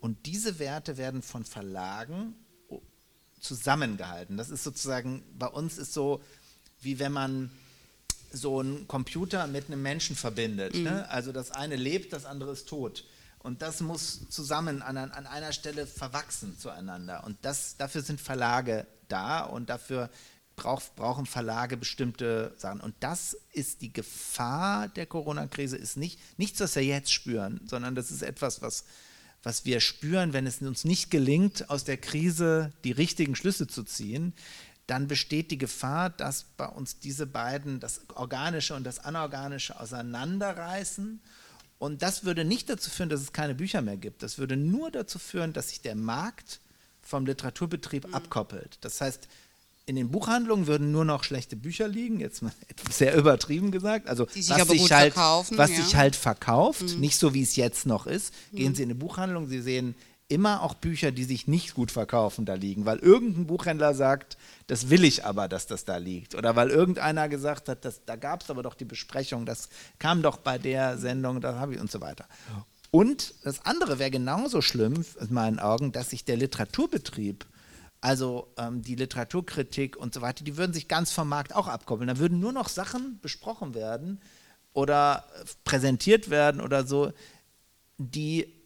Und diese Werte werden von Verlagen zusammengehalten. Das ist sozusagen, bei uns ist so, wie wenn man so ein Computer mit einem Menschen verbindet. Mhm. Ne? Also das eine lebt, das andere ist tot. Und das muss zusammen an, an einer Stelle verwachsen zueinander. Und das, dafür sind Verlage da und dafür brauch, brauchen Verlage bestimmte Sachen. Und das ist die Gefahr der Corona-Krise, ist nicht nichts, was wir jetzt spüren, sondern das ist etwas, was, was wir spüren, wenn es uns nicht gelingt, aus der Krise die richtigen Schlüsse zu ziehen, dann besteht die Gefahr, dass bei uns diese beiden, das Organische und das Anorganische, auseinanderreißen Und das würde nicht dazu führen, dass es keine Bücher mehr gibt. Das würde nur dazu führen, dass sich der Markt vom Literaturbetrieb mhm. abkoppelt. Das heißt, in den Buchhandlungen würden nur noch schlechte Bücher liegen, jetzt mal (laughs) sehr übertrieben gesagt. Also sich was, sich halt, was ja. sich halt verkauft, Mhm. nicht so wie es jetzt noch ist. Gehen Mhm. Sie in eine Buchhandlung, Sie sehen immer auch Bücher, die sich nicht gut verkaufen, da liegen, weil irgendein Buchhändler sagt, das will ich aber, dass das da liegt. Oder weil irgendeiner gesagt hat, das, da gab es aber doch die Besprechung, das kam doch bei der Sendung, da habe ich und so weiter. Und das andere wäre genauso schlimm, in meinen Augen, dass sich der Literaturbetrieb, also ähm, die Literaturkritik und so weiter, die würden sich ganz vom Markt auch abkoppeln. Da würden nur noch Sachen besprochen werden oder präsentiert werden oder so, die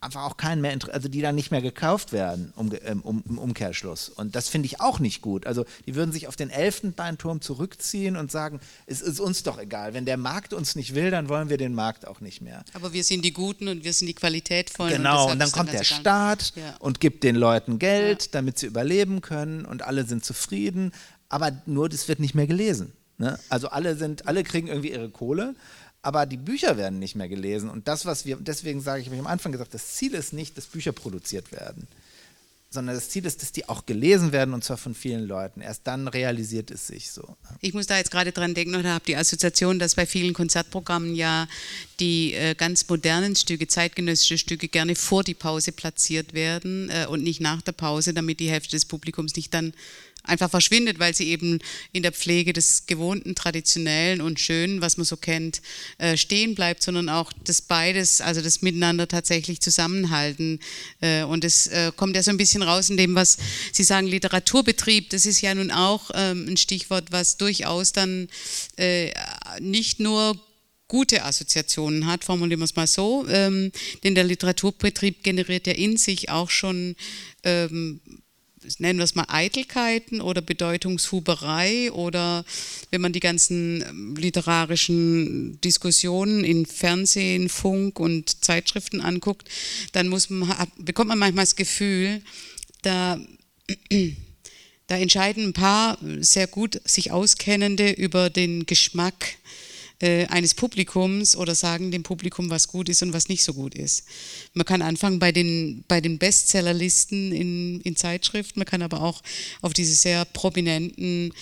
einfach auch keinen mehr, also die dann nicht mehr gekauft werden um, ähm, um, im Umkehrschluss. Und das finde ich auch nicht gut. Also die würden sich auf den Elfenbeinturm zurückziehen und sagen, es ist uns doch egal. Wenn der Markt uns nicht will, dann wollen wir den Markt auch nicht mehr. Aber wir sind die Guten und wir sind die Qualitätvollen. Genau, deshalb und dann kommt der ganz egal. Staat Ja. und gibt den Leuten Geld, damit sie überleben können und alle sind zufrieden. Aber nur, das wird nicht mehr gelesen. Ne? Also alle sind, alle kriegen irgendwie ihre Kohle, aber die Bücher werden nicht mehr gelesen. Und das, was wir, deswegen sage ich, habe ich am Anfang gesagt, das Ziel ist nicht, dass Bücher produziert werden, sondern das Ziel ist, dass die auch gelesen werden und zwar von vielen Leuten. Erst dann realisiert es sich so. Ich muss da jetzt gerade dran denken oder habe die Assoziation, dass bei vielen Konzertprogrammen ja die äh, ganz modernen Stücke, zeitgenössische Stücke gerne vor die Pause platziert werden äh, und nicht nach der Pause, damit die Hälfte des Publikums nicht dann einfach verschwindet, weil sie eben in der Pflege des gewohnten, traditionellen und schönen, was man so kennt, äh, stehen bleibt, sondern auch das beides, also das Miteinander tatsächlich zusammenhalten. Äh, und es äh, kommt ja so ein bisschen raus in dem, was Sie sagen, Literaturbetrieb, das ist ja nun auch ähm, ein Stichwort, was durchaus dann nicht nur gute Assoziationen hat, formulieren wir es mal so, ähm, denn der Literaturbetrieb generiert ja in sich auch schon ähm, nennen wir es mal Eitelkeiten oder Bedeutungshuberei oder wenn man die ganzen ähm, literarischen Diskussionen in Fernsehen, Funk und Zeitschriften anguckt, dann man, bekommt man manchmal das Gefühl, da, (clears throat) da entscheiden ein paar sehr gut sich Auskennende über den Geschmack äh, eines Publikums oder sagen dem Publikum, was gut ist und was nicht so gut ist. Man kann anfangen bei den, bei den Bestsellerlisten in, in Zeitschriften, man kann aber auch auf diese sehr prominenten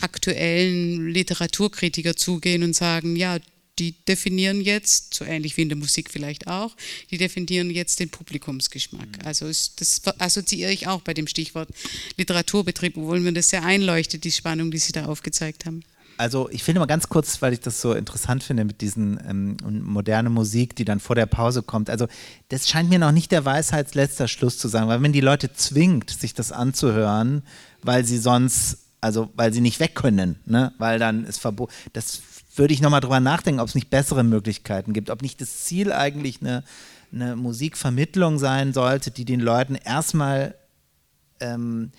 aktuellen Literaturkritiker zugehen und sagen, ja, die definieren jetzt, so ähnlich wie in der Musik vielleicht auch, die definieren jetzt den Publikumsgeschmack. Also ist, das assoziiere ich auch bei dem Stichwort Literaturbetrieb, obwohl mir das sehr einleuchtet, die Spannung, die Sie da aufgezeigt haben. Also ich finde mal ganz kurz, weil ich das so interessant finde mit diesen ähm, moderne Musik, die dann vor der Pause kommt. Also das scheint mir noch nicht der Weisheitsletzter Schluss zu sein, weil wenn die Leute zwingt, sich das anzuhören, weil sie sonst, also weil sie nicht weg können, ne? weil dann ist verboten. Das würde ich nochmal drüber nachdenken, ob es nicht bessere Möglichkeiten gibt, ob nicht das Ziel eigentlich eine, eine Musikvermittlung sein sollte, die den Leuten erstmal ähm,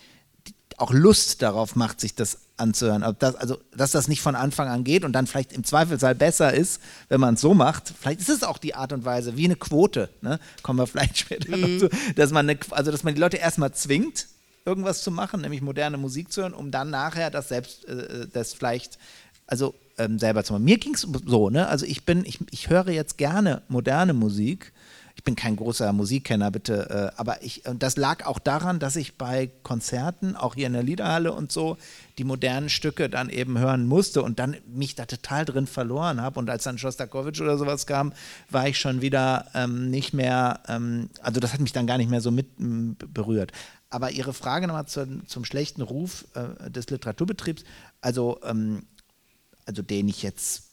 auch Lust darauf macht, sich das anzuhören. Ob das, also, dass das nicht von Anfang an geht und dann vielleicht im Zweifelsfall besser ist, wenn man es so macht. Vielleicht ist es auch die Art und Weise, wie eine Quote, ne? kommen wir vielleicht später noch zu, dass man, eine, also, dass man die Leute erstmal zwingt, irgendwas zu machen, nämlich moderne Musik zu hören, um dann nachher das selbst, äh, das vielleicht, also ähm, selber zu machen. Mir ging es so, ne? Also ich bin, ich, ich höre jetzt gerne moderne Musik. Ich bin kein großer Musikkenner, bitte, äh, aber ich, und das lag auch daran, dass ich bei Konzerten, auch hier in der Liederhalle und so, die modernen Stücke dann eben hören musste und dann mich da total drin verloren habe. Und als dann Schostakowitsch oder sowas kam, war ich schon wieder ähm, nicht mehr, ähm, also das hat mich dann gar nicht mehr so mit m, berührt. Aber Ihre Frage nochmal zum, zum schlechten Ruf äh, des Literaturbetriebs, also, ähm, also den ich jetzt,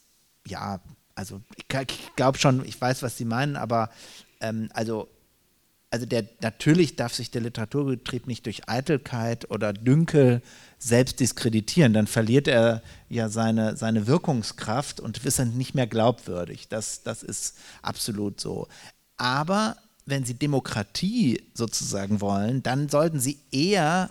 ja, also ich, ich glaube schon, ich weiß, was Sie meinen, aber ähm, also, also der, natürlich darf sich der Literaturbetrieb nicht durch Eitelkeit oder Dünkel selbst diskreditieren, dann verliert er ja seine, seine Wirkungskraft und ist dann nicht mehr glaubwürdig. Das, das ist absolut so. Aber wenn Sie Demokratie sozusagen wollen, dann sollten Sie eher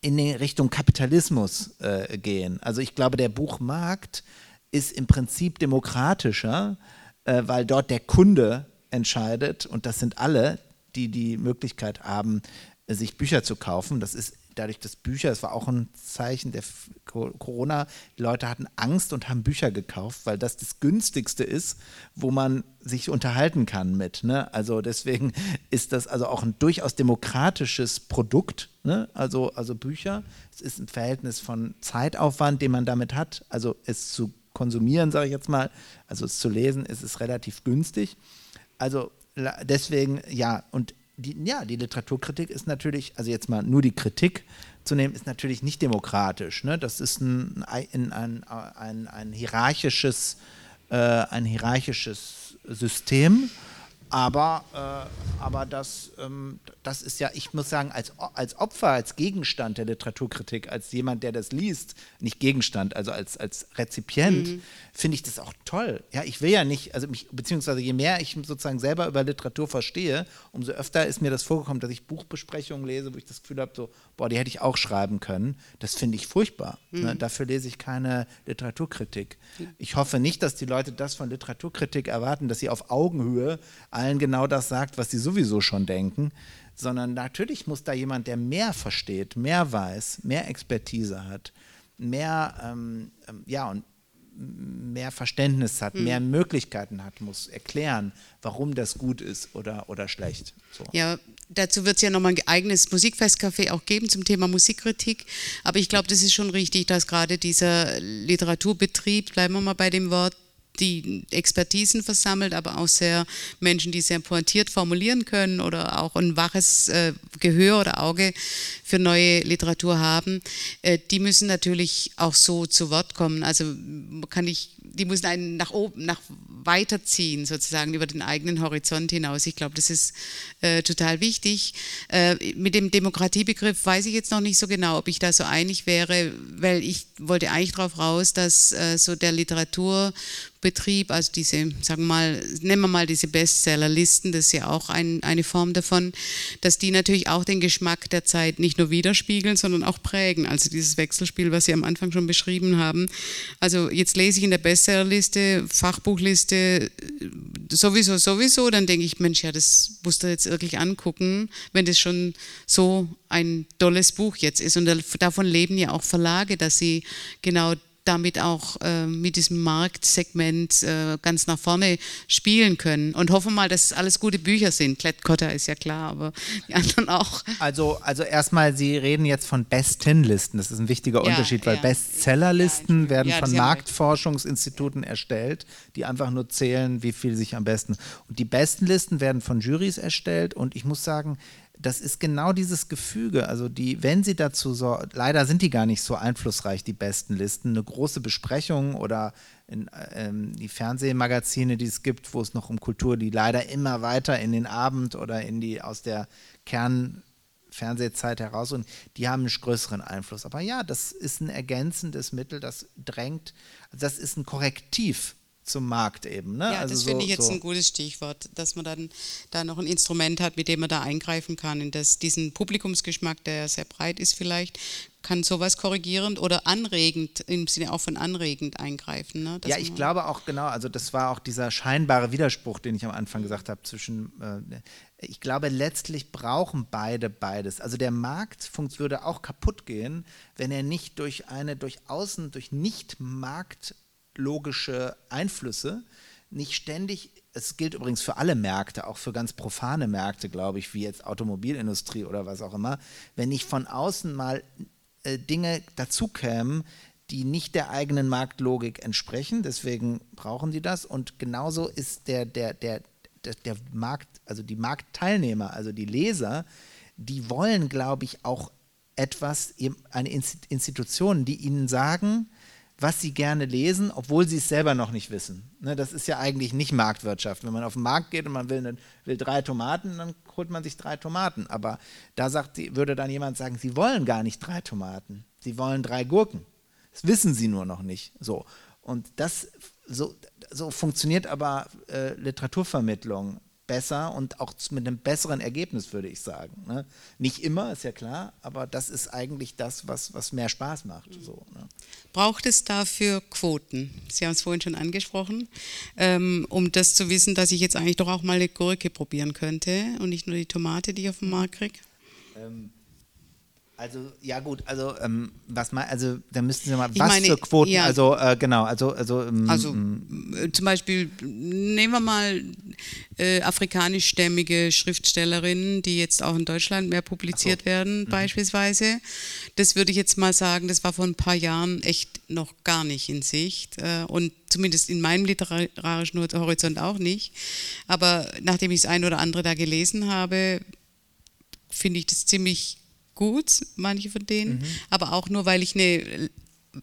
in Richtung Kapitalismus äh, gehen. Also ich glaube, der Buchmarkt ist im Prinzip demokratischer, äh, weil dort der Kunde entscheidet und das sind alle, die die Möglichkeit haben, sich Bücher zu kaufen. Das ist dadurch, dass Bücher, das war auch ein Zeichen der Corona, die Leute hatten Angst und haben Bücher gekauft, weil das das günstigste ist, wo man sich unterhalten kann mit. Ne? Also deswegen ist das also auch ein durchaus demokratisches Produkt, ne? also, also Bücher. Es ist ein Verhältnis von Zeitaufwand, den man damit hat, also es zu konsumieren, sage ich jetzt mal, also es zu lesen, ist es relativ günstig. Also deswegen, ja, und die, ja, die Literaturkritik ist natürlich, also jetzt mal nur die Kritik zu nehmen, ist natürlich nicht demokratisch. Ne? Das ist ein, ein, ein, ein, ein hierarchisches, äh, ein hierarchisches System aber, äh, aber das, ähm, das ist ja, ich muss sagen, als, als Opfer, als Gegenstand der Literaturkritik, als jemand, der das liest, nicht Gegenstand, also als, als Rezipient, mhm. finde ich das auch toll. Ja, ich will ja nicht, also mich, beziehungsweise je mehr ich sozusagen selber über Literatur verstehe, umso öfter ist mir das vorgekommen, dass ich Buchbesprechungen lese, wo ich das Gefühl habe, so, boah, die hätte ich auch schreiben können. Das finde ich furchtbar. Ne? Mhm. Ne? Dafür lese ich keine Literaturkritik. Ich hoffe nicht, dass die Leute das von Literaturkritik erwarten, dass sie auf Augenhöhe allen genau das sagt, was sie sowieso schon denken, sondern natürlich muss da jemand, der mehr versteht, mehr weiß, mehr Expertise hat, mehr, ähm, ähm ja, und mehr Verständnis hat, mehr Möglichkeiten hat, muss erklären, warum das gut ist oder, oder schlecht. So. Ja, dazu wird es ja nochmal ein eigenes Musikfestcafé auch geben zum Thema Musikkritik. Aber ich glaube, das ist schon richtig, dass gerade dieser Literaturbetrieb, bleiben wir mal bei dem Wort, die Expertisen versammelt, aber auch sehr Menschen, die sehr pointiert formulieren können oder auch ein waches äh, Gehör oder Auge für neue Literatur haben, äh, die müssen natürlich auch so zu Wort kommen. Also kann ich, die müssen einen nach oben, nach weiterziehen sozusagen über den eigenen Horizont hinaus. Ich glaube, das ist äh, total wichtig. Äh, mit dem Demokratiebegriff weiß ich jetzt noch nicht so genau, ob ich da so einig wäre, weil ich wollte eigentlich darauf raus, dass äh, so der Literaturbetrieb, also diese, sagen wir mal, nehmen wir mal diese Bestsellerlisten, das ist ja auch ein, eine Form davon, dass die natürlich auch den Geschmack der Zeit nicht nur widerspiegeln, sondern auch prägen. Also dieses Wechselspiel, was Sie am Anfang schon beschrieben haben. Also jetzt lese ich in der Bestsellerliste, Fachbuchliste sowieso, sowieso, dann denke ich, Mensch, ja, das musst du jetzt wirklich angucken, wenn das schon so ein tolles Buch jetzt ist. Und davon leben ja auch Verlage, dass sie genau damit auch äh, mit diesem Marktsegment äh, ganz nach vorne spielen können. Und hoffen mal, dass es alles gute Bücher sind. Klett-Cotta ist ja klar, aber die anderen auch. Also, also erstmal, Sie reden jetzt von Bestenlisten. Das ist ein wichtiger ja, Unterschied, weil ja. Bestsellerlisten ja, werden von Marktforschungsinstituten erstellt, die einfach nur zählen, wie viel sich am besten. Und die Bestenlisten werden von Juries erstellt. Und ich muss sagen, das ist genau dieses Gefüge. Also die, wenn sie dazu so, leider sind die gar nicht so einflussreich, die besten Listen. Eine große Besprechung oder in, ähm, die Fernsehmagazine, die es gibt, wo es noch um Kultur, die leider immer weiter in den Abend oder in die aus der Kernfernsehzeit heraus und die haben einen größeren Einfluss. Aber ja, das ist ein ergänzendes Mittel, das drängt, das ist ein Korrektiv zum Markt eben. Ne? Ja, also das so, finde ich jetzt so. ein gutes Stichwort, dass man dann da noch ein Instrument hat, mit dem man da eingreifen kann. In das, diesen Publikumsgeschmack, der sehr breit ist vielleicht, kann sowas korrigierend oder anregend, im Sinne auch von anregend eingreifen. Ne? Ja, ich glaube auch genau, also das war auch dieser scheinbare Widerspruch, den ich am Anfang gesagt habe, zwischen, äh, ich glaube letztlich brauchen beide beides. Also der Markt würde auch kaputt gehen, wenn er nicht durch eine, durch außen, durch nicht Markt logische Einflüsse. Nicht ständig, es gilt übrigens für alle Märkte, auch für ganz profane Märkte, glaube ich, wie jetzt Automobilindustrie oder was auch immer, wenn nicht von außen mal äh, Dinge dazukämen, die nicht der eigenen Marktlogik entsprechen, deswegen brauchen die das. Und genauso ist der, der, der, der, der Markt, also die Marktteilnehmer, also die Leser, die wollen, glaube ich, auch etwas, eine Institution, die ihnen sagen, was sie gerne lesen, obwohl sie es selber noch nicht wissen. Ne, das ist ja eigentlich nicht Marktwirtschaft. Wenn man auf den Markt geht und man will, will drei Tomaten, dann holt man sich drei Tomaten. Aber da sagt, würde dann jemand sagen, sie wollen gar nicht drei Tomaten, sie wollen drei Gurken. Das wissen sie nur noch nicht. So. Und das so, so funktioniert aber äh, Literaturvermittlung besser und auch mit einem besseren Ergebnis, würde ich sagen. Ne? Nicht immer, ist ja klar, aber das ist eigentlich das, was, was mehr Spaß macht. Mhm. So, ne? Braucht es dafür Quoten? Sie haben es vorhin schon angesprochen, ähm, um das zu wissen, dass ich jetzt eigentlich doch auch mal eine Gurke probieren könnte und nicht nur die Tomate, die ich auf dem Markt kriege? Ähm, Also ja gut, also ähm, was mal, also da müssten Sie mal Ich was meine, für Quoten, ja. also äh, genau, also also, ähm, Also ähm, äh, zum Beispiel nehmen wir mal äh, afrikanischstämmige Schriftstellerinnen, die jetzt auch in Deutschland mehr publiziert werden, beispielsweise. Das würde ich jetzt mal sagen, das war vor ein paar Jahren echt noch gar nicht in Sicht äh, und zumindest in meinem literarischen Horizont auch nicht. Aber nachdem ich das ein oder andere da gelesen habe, finde ich das ziemlich gut, manche von denen, aber auch nur, weil ich eine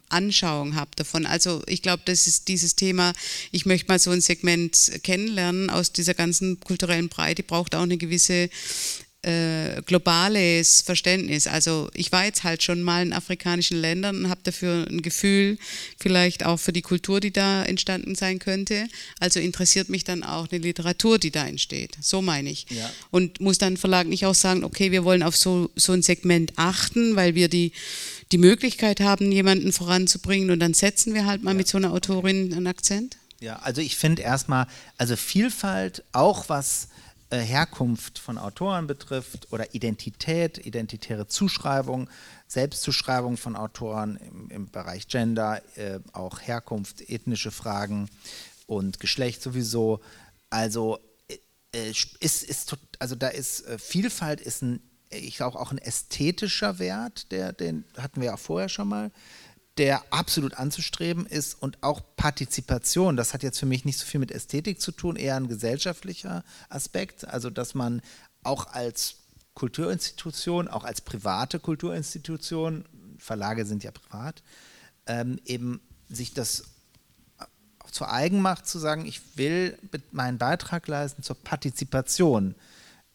Anschauung habe davon. Also ich glaube, das ist dieses Thema, ich möchte mal so ein Segment kennenlernen aus dieser ganzen kulturellen Breite, braucht auch eine gewisse äh, globales Verständnis. Also ich war jetzt halt schon mal in afrikanischen Ländern und habe dafür ein Gefühl, vielleicht auch für die Kultur, die da entstanden sein könnte. Also interessiert mich dann auch eine Literatur, die da entsteht. So meine ich. Ja. Und muss dann Verlag nicht auch sagen, okay, wir wollen auf so, so ein Segment achten, weil wir die, die Möglichkeit haben, jemanden voranzubringen und dann setzen wir halt mal mit so einer Autorin einen Akzent? Ja, also ich finde erstmal, also Vielfalt, auch was äh, Herkunft von Autoren betrifft oder Identität, identitäre Zuschreibung, Selbstzuschreibung von Autoren im, im Bereich Gender, äh, auch Herkunft, ethnische Fragen und Geschlecht sowieso. Also äh, äh, ist, ist also da ist Vielfalt ist ein, ich glaube auch ein ästhetischer Wert, der, den hatten wir ja vorher schon mal der absolut anzustreben ist und auch Partizipation. Das hat jetzt für mich nicht so viel mit Ästhetik zu tun, eher ein gesellschaftlicher Aspekt. Also, dass man auch als Kulturinstitution, auch als private Kulturinstitution, Verlage sind ja privat, ähm, eben sich das zur eigen macht, zu sagen, ich will meinen Beitrag leisten zur Partizipation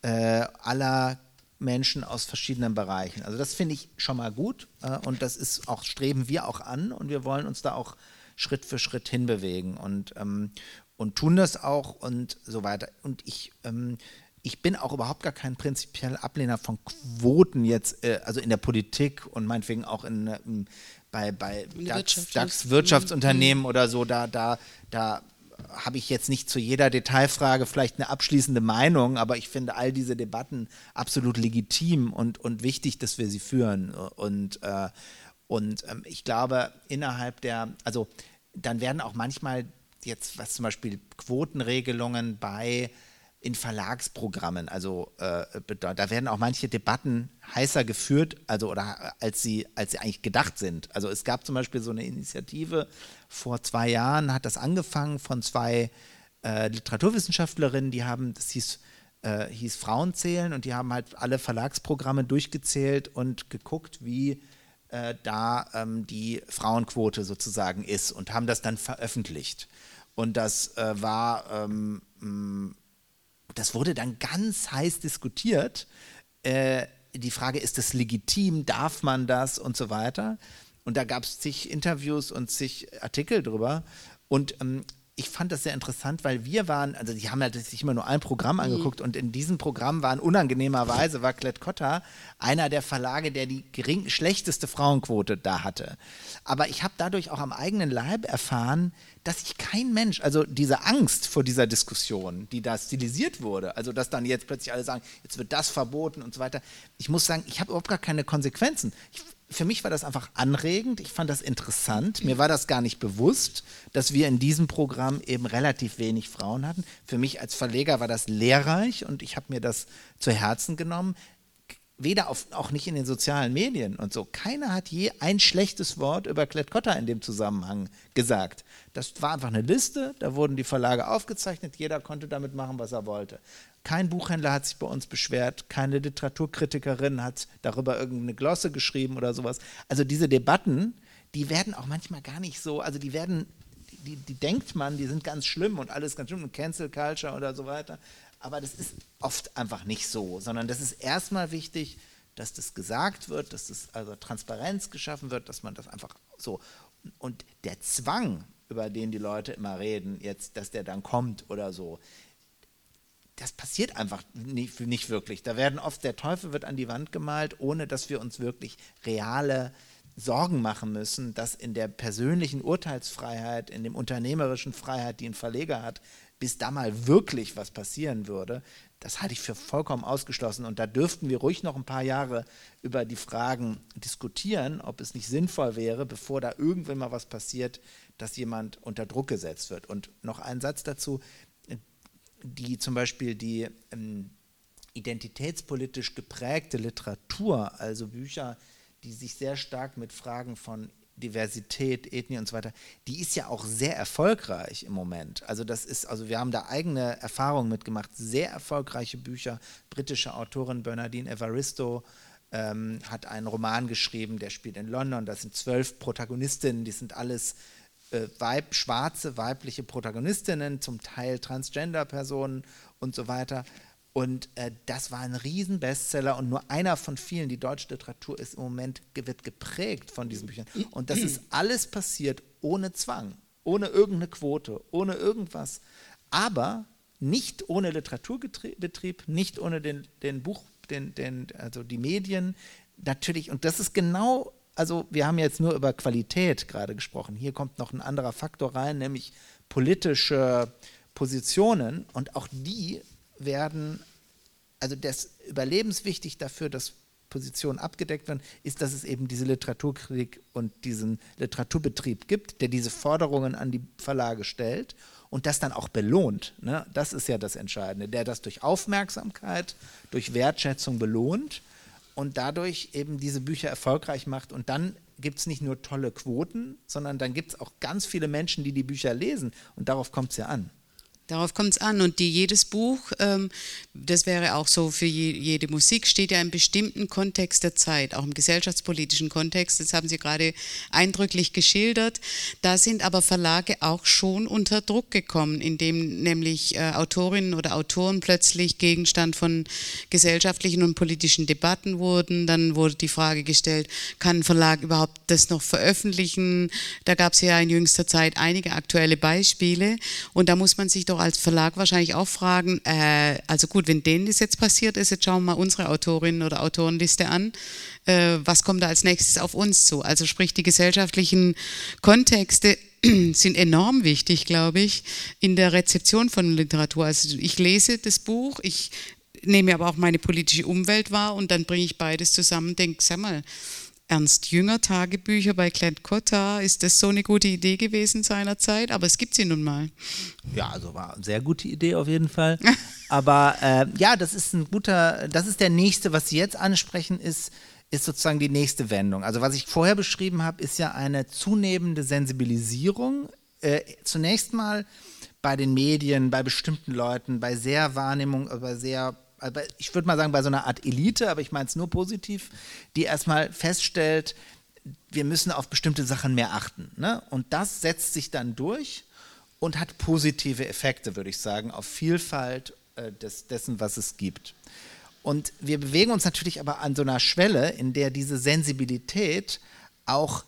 äh, aller Menschen aus verschiedenen Bereichen. Also das finde ich schon mal gut äh, und das ist auch, streben wir auch an und wir wollen uns da auch Schritt für Schritt hinbewegen und, ähm, und tun das auch und so weiter. Und ich, ähm, ich bin auch überhaupt gar kein prinzipieller Ablehner von Quoten jetzt, äh, also in der Politik und meinetwegen auch in, äh, im- bei, bei In DAX. Wirtschaftsunternehmen oder so, da, da, da habe ich jetzt nicht zu jeder Detailfrage vielleicht eine abschließende Meinung, aber ich finde all diese Debatten absolut legitim und, und wichtig, dass wir sie führen. Und, äh, und ähm, ich glaube, innerhalb der, also dann werden auch manchmal jetzt, was zum Beispiel Quotenregelungen bei in Verlagsprogrammen, also äh, da werden auch manche Debatten heißer geführt, also oder als sie, als sie eigentlich gedacht sind. Also es gab zum Beispiel so eine Initiative vor zwei Jahren, hat das angefangen von zwei äh, Literaturwissenschaftlerinnen, die haben, das hieß, äh, hieß Frauenzählen und die haben halt alle Verlagsprogramme durchgezählt und geguckt, wie äh, da ähm, die Frauenquote sozusagen ist und haben das dann veröffentlicht. Und das äh, war ähm, das wurde dann ganz heiß diskutiert. Äh, die Frage, ist das legitim, darf man das und so weiter. Und da gab es zig Interviews und zig Artikel drüber. Und ähm, ich fand das sehr interessant, weil wir waren, also die haben ja sich immer nur ein Programm angeguckt und in diesem Programm waren unangenehmerweise, war Klett Cotta einer der Verlage, der die gering, schlechteste Frauenquote da hatte. Aber ich habe dadurch auch am eigenen Leib erfahren, dass sich kein Mensch, also diese Angst vor dieser Diskussion, die da stilisiert wurde, also dass dann jetzt plötzlich alle sagen, jetzt wird das verboten und so weiter. Ich muss sagen, ich habe überhaupt gar keine Konsequenzen. Ich, für mich war das einfach anregend, ich fand das interessant. Mir war das gar nicht bewusst, dass wir in diesem Programm eben relativ wenig Frauen hatten. Für mich als Verleger war das lehrreich und ich habe mir das zu Herzen genommen. Weder auf, auch nicht in den sozialen Medien und so. Keiner hat je ein schlechtes Wort über Klett-Cotta in dem Zusammenhang gesagt. Das war einfach eine Liste, da wurden die Verlage aufgezeichnet, jeder konnte damit machen, was er wollte. Kein Buchhändler hat sich bei uns beschwert, keine Literaturkritikerin hat darüber irgendeine Glosse geschrieben oder sowas. Also diese Debatten, die werden auch manchmal gar nicht so, also die werden, die, die denkt man, die sind ganz schlimm und alles ganz schlimm und Cancel Culture oder so weiter. Aber das ist oft einfach nicht so, sondern das ist erstmal wichtig, dass das gesagt wird, dass das also Transparenz geschaffen wird, dass man das einfach so und der Zwang, über den die Leute immer reden, jetzt, dass der dann kommt oder so, das passiert einfach nicht, nicht wirklich. Da werden oft, der Teufel wird an die Wand gemalt, ohne dass wir uns wirklich reale Sorgen machen müssen, dass in der persönlichen Urteilsfreiheit, in dem unternehmerischen Freiheit, die ein Verleger hat, bis da mal wirklich was passieren würde, das halte ich für vollkommen ausgeschlossen. Und da dürften wir ruhig noch ein paar Jahre über die Fragen diskutieren, ob es nicht sinnvoll wäre, bevor da irgendwann mal was passiert, dass jemand unter Druck gesetzt wird. Und noch ein Satz dazu, die zum Beispiel die ähm, identitätspolitisch geprägte Literatur, also Bücher, die sich sehr stark mit Fragen von Diversität, Ethnie und so weiter, die ist ja auch sehr erfolgreich im Moment. Also das ist, also wir haben da eigene Erfahrungen mitgemacht, sehr erfolgreiche Bücher. Britische Autorin Bernardine Evaristo ähm, hat einen Roman geschrieben, der spielt in London. Das sind zwölf Protagonistinnen, die sind alles äh, weib, schwarze weibliche Protagonistinnen, zum Teil Transgender-Personen und so weiter. Und äh, das war ein Riesenbestseller und nur einer von vielen. Die deutsche Literatur ist im Moment wird geprägt von diesen Büchern. Und das ist alles passiert ohne Zwang, ohne irgendeine Quote, ohne irgendwas. Aber nicht ohne Literaturbetrieb, nicht ohne den, den Buch, den, den, also die Medien. Natürlich, und das ist genau, also wir haben jetzt nur über Qualität gerade gesprochen. Hier kommt noch ein anderer Faktor rein, nämlich politische Positionen. Und auch die werden, also das überlebenswichtig dafür, dass Positionen abgedeckt werden, ist, dass es eben diese Literaturkritik und diesen Literaturbetrieb gibt, der diese Forderungen an die Verlage stellt und das dann auch belohnt. Ne? Das ist ja das Entscheidende, der das durch Aufmerksamkeit, durch Wertschätzung belohnt und dadurch eben diese Bücher erfolgreich macht. Und dann gibt es nicht nur tolle Quoten, sondern dann gibt es auch ganz viele Menschen, die die Bücher lesen. Und darauf kommt es ja an. Darauf kommt es an. Und die, jedes Buch, ähm, das wäre auch so für je, jede Musik, steht ja im bestimmten Kontext der Zeit, auch im gesellschaftspolitischen Kontext. Das haben Sie gerade eindrücklich geschildert. Da sind aber Verlage auch schon unter Druck gekommen, indem nämlich äh, Autorinnen oder Autoren plötzlich Gegenstand von gesellschaftlichen und politischen Debatten wurden. Dann wurde die Frage gestellt, kann ein Verlag überhaupt das noch veröffentlichen? Da gab es ja in jüngster Zeit einige aktuelle Beispiele. Und da muss man sich doch doch als Verlag wahrscheinlich auch fragen, äh, also gut, wenn denen das jetzt passiert ist, jetzt schauen wir mal unsere Autorinnen oder Autorenliste an, äh, was kommt da als nächstes auf uns zu? Also sprich, die gesellschaftlichen Kontexte (clears throat) sind enorm wichtig, glaube ich, in der Rezeption von Literatur. Also ich lese das Buch, ich nehme aber auch meine politische Umwelt wahr und dann bringe ich beides zusammen und denke, sag mal, Ernst Jünger Tagebücher bei Clint Cotta. Ist das so eine gute Idee gewesen seinerzeit? Aber es gibt sie nun mal. Ja, also war eine sehr gute Idee auf jeden Fall. (laughs) Aber äh, ja, das ist ein guter, das ist der nächste, was Sie jetzt ansprechen, ist, ist sozusagen die nächste Wendung. Also was ich vorher beschrieben habe, ist ja eine zunehmende Sensibilisierung. Äh, zunächst mal bei den Medien, bei bestimmten Leuten, bei sehr Wahrnehmung, bei sehr ich würde mal sagen, bei so einer Art Elite, aber ich meine es nur positiv, die erstmal feststellt, wir müssen auf bestimmte Sachen mehr achten. Ne? Und das setzt sich dann durch und hat positive Effekte, würde ich sagen, auf Vielfalt äh, des, dessen, was es gibt. Und wir bewegen uns natürlich aber an so einer Schwelle, in der diese Sensibilität auch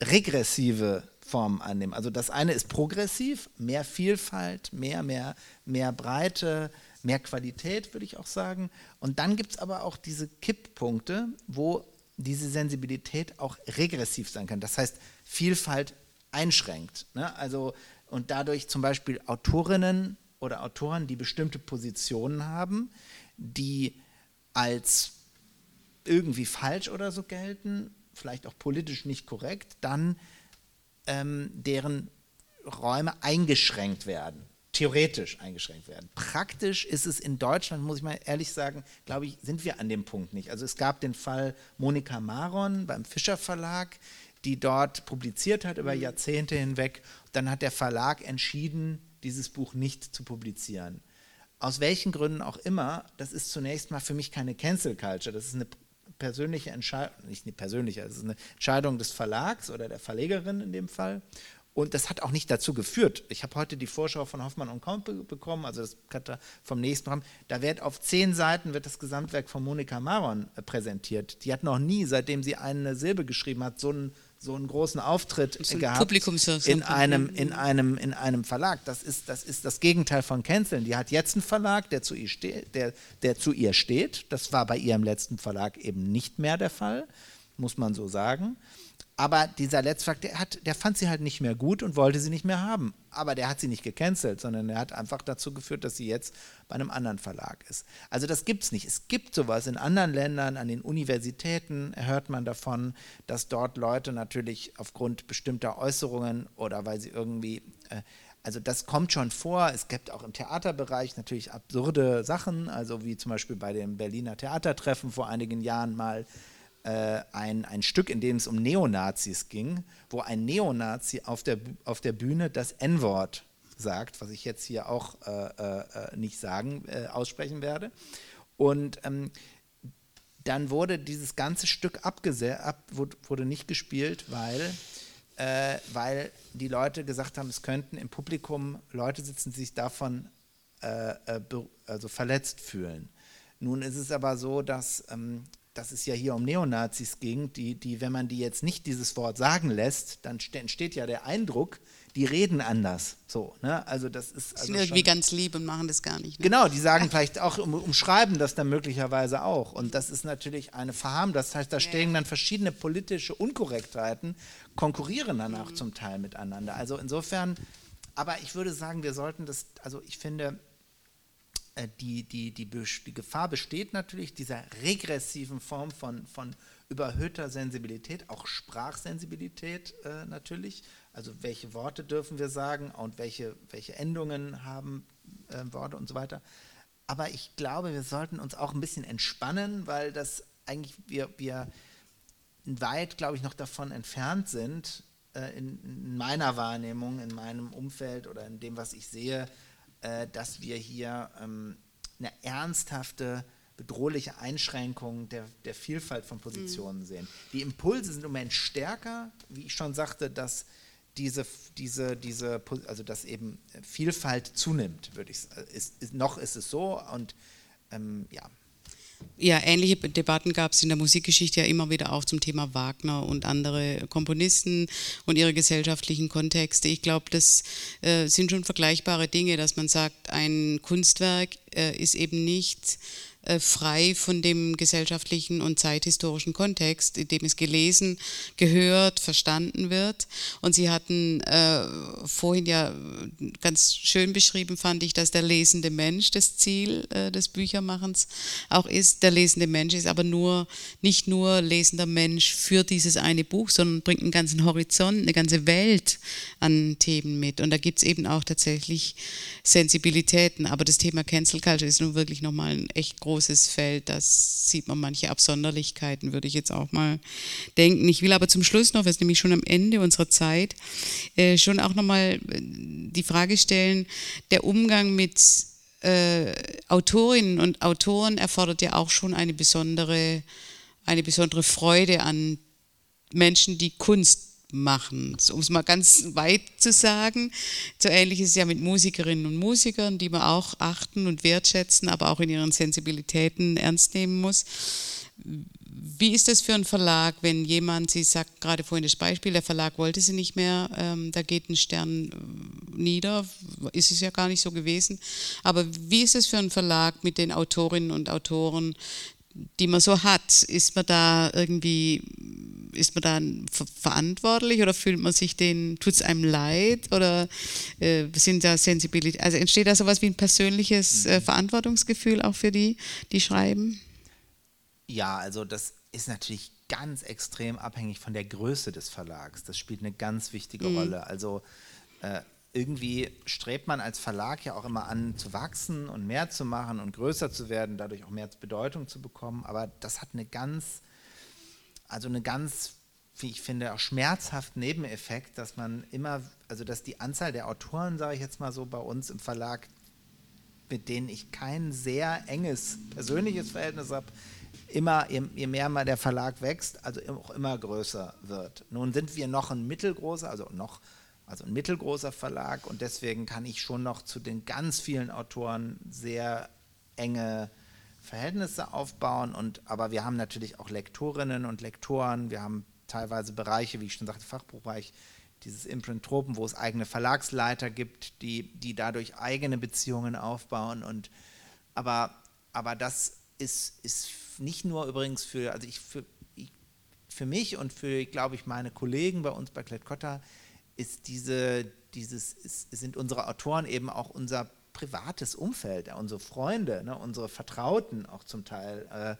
regressive Formen annimmt. Also das eine ist progressiv, mehr Vielfalt, mehr, mehr, mehr Breite, mehr Qualität, würde ich auch sagen. Und dann gibt es aber auch diese Kipppunkte, wo diese Sensibilität auch regressiv sein kann. Das heißt, Vielfalt einschränkt. Ne? Also, und dadurch zum Beispiel Autorinnen oder Autoren, die bestimmte Positionen haben, die als irgendwie falsch oder so gelten, vielleicht auch politisch nicht korrekt, dann ähm, deren Räume eingeschränkt werden theoretisch eingeschränkt werden. Praktisch ist es in Deutschland, muss ich mal ehrlich sagen, glaube ich, sind wir an dem Punkt nicht. Also es gab den Fall Monika Maron beim Fischer Verlag, die dort publiziert hat über mhm. Jahrzehnte hinweg. Dann hat der Verlag entschieden, dieses Buch nicht zu publizieren. Aus welchen Gründen auch immer, das ist zunächst mal für mich keine Cancel Culture, das ist eine persönliche Entscheidung, nicht eine persönliche, es ist eine Entscheidung des Verlags oder der Verlegerin in dem Fall. Und das hat auch nicht dazu geführt. Ich habe heute die Vorschau von Hoffmann und Komp bekommen, also das vom nächsten Programm. Da wird auf zehn Seiten wird das Gesamtwerk von Monika Maron äh, präsentiert. Die hat noch nie, seitdem sie eine Silbe geschrieben hat, so einen, so einen großen Auftritt so gehabt in einem, in, einem, in einem Verlag. Das ist, das ist das Gegenteil von Canceln. Die hat jetzt einen Verlag, der zu, ihr steht, der, der zu ihr steht. Das war bei ihrem letzten Verlag eben nicht mehr der Fall, muss man so sagen. Aber dieser Letztverlag, der, der fand sie halt nicht mehr gut und wollte sie nicht mehr haben. Aber der hat sie nicht gecancelt, sondern er hat einfach dazu geführt, dass sie jetzt bei einem anderen Verlag ist. Also das gibt es nicht. Es gibt sowas in anderen Ländern, an den Universitäten hört man davon, dass dort Leute natürlich aufgrund bestimmter Äußerungen oder weil sie irgendwie, äh, also das kommt schon vor. Es gibt auch im Theaterbereich natürlich absurde Sachen, also wie zum Beispiel bei dem Berliner Theatertreffen vor einigen Jahren mal äh, ein, ein Stück, in dem es um Neonazis ging, wo ein Neonazi auf der, auf der Bühne das N-Wort sagt, was ich jetzt hier auch äh, äh, nicht sagen, äh, aussprechen werde. Und ähm, dann wurde dieses ganze Stück abgese ab, wurde nicht gespielt, weil, äh, weil die Leute gesagt haben, es könnten im Publikum Leute sitzen, die sich davon äh, also verletzt fühlen. Nun ist es aber so, dass ähm, dass es ja hier um Neonazis ging, die, die, wenn man die jetzt nicht dieses Wort sagen lässt, dann entsteht ja der Eindruck, die reden anders. So, ne? Also das ist also sind irgendwie ganz lieb und machen das gar nicht. Ne? Genau, die sagen vielleicht auch, um, umschreiben das dann möglicherweise auch. Und das ist natürlich eine Verharm. Das heißt, da stehen dann verschiedene politische Unkorrektheiten, konkurrieren dann auch mhm. zum Teil miteinander. Also insofern, aber ich würde sagen, wir sollten das, also ich finde, die, die, die, die Gefahr besteht natürlich dieser regressiven Form von, von überhöhter Sensibilität, auch Sprachsensibilität äh, natürlich. Also welche Worte dürfen wir sagen und welche, welche Endungen haben äh, Worte und so weiter. Aber ich glaube, wir sollten uns auch ein bisschen entspannen, weil das eigentlich wir, wir weit, glaube ich, noch davon entfernt sind, äh, in, in meiner Wahrnehmung, in meinem Umfeld oder in dem, was ich sehe, äh, dass wir hier ähm, eine ernsthafte, bedrohliche Einschränkung der, der Vielfalt von Positionen mhm. sehen. Die Impulse sind im Moment stärker, wie ich schon sagte, dass diese, diese, diese, also dass eben Vielfalt zunimmt, würde ich sagen. Ist, ist, noch ist es so und ähm, ja. Ja, ähnliche Debatten gab es in der Musikgeschichte ja immer wieder auch zum Thema Wagner und andere Komponisten und ihre gesellschaftlichen Kontexte. Ich glaube, das äh, sind schon vergleichbare Dinge, dass man sagt, ein Kunstwerk äh, ist eben nicht äh, frei von dem gesellschaftlichen und zeithistorischen Kontext, in dem es gelesen, gehört, verstanden wird. Und Sie hatten äh, vorhin ja ganz schön beschrieben, fand ich, dass der lesende Mensch das Ziel äh, des Büchermachens auch ist. Der lesende Mensch ist aber nur nicht nur lesender Mensch für dieses eine Buch, sondern bringt einen ganzen Horizont, eine ganze Welt an Themen mit. Und da gibt es eben auch tatsächlich Sensibilitäten. Aber das Thema Cancel Culture ist nun wirklich nochmal ein echt großes großes Feld, das sieht man manche Absonderlichkeiten, würde ich jetzt auch mal denken. Ich will aber zum Schluss noch, wir sind nämlich schon am Ende unserer Zeit, äh, schon auch nochmal äh, die Frage stellen, der Umgang mit äh, Autorinnen und Autoren erfordert ja auch schon eine besondere, eine besondere Freude an Menschen, die Kunst machen. Um es mal ganz weit zu sagen. So ähnlich ist es ja mit Musikerinnen und Musikern, die man auch achten und wertschätzen, aber auch in ihren Sensibilitäten ernst nehmen muss. Wie ist das für einen Verlag, wenn jemand, Sie sagt gerade vorhin das Beispiel, der Verlag wollte sie nicht mehr, ähm, da geht ein Stern äh, nieder, ist es ja gar nicht so gewesen. Aber wie ist es für einen Verlag mit den Autorinnen und Autoren, die man so hat? Ist man da irgendwie ist man dann verantwortlich oder fühlt man sich den, tut es einem leid oder äh, sind da Sensibilität, also entsteht da sowas wie ein persönliches äh, mhm. Verantwortungsgefühl auch für die, die schreiben? Ja, also das ist natürlich ganz extrem abhängig von der Größe des Verlags. Das spielt eine ganz wichtige mhm. Rolle. Also äh, irgendwie strebt man als Verlag ja auch immer an zu wachsen und mehr zu machen und größer zu werden, dadurch auch mehr Bedeutung zu bekommen. Aber das hat eine ganz also eine ganz, wie ich finde, auch schmerzhaft Nebeneffekt, dass man immer, also dass die Anzahl der Autoren, sage ich jetzt mal so, bei uns im Verlag, mit denen ich kein sehr enges persönliches Verhältnis habe, immer, je, je, mehr mal der Verlag wächst, also auch immer größer wird. Nun sind wir noch ein mittelgroßer, also noch, also ein mittelgroßer Verlag und deswegen kann ich schon noch zu den ganz vielen Autoren sehr enge Verhältnisse aufbauen. Und, aber wir haben natürlich auch Lektorinnen und Lektoren. Wir haben teilweise Bereiche, wie ich schon sagte, Fachbuchbereich, dieses Imprintropen, wo es eigene Verlagsleiter gibt, die, die dadurch eigene Beziehungen aufbauen. Und, aber, aber das ist, ist nicht nur übrigens für, also ich, für, ich für mich und für, glaube ich, meine Kollegen bei uns bei Klett-Cotta ist diese, dieses, ist, sind unsere Autoren eben auch unser privates Umfeld, unsere Freunde, ne, unsere Vertrauten auch zum Teil. Äh,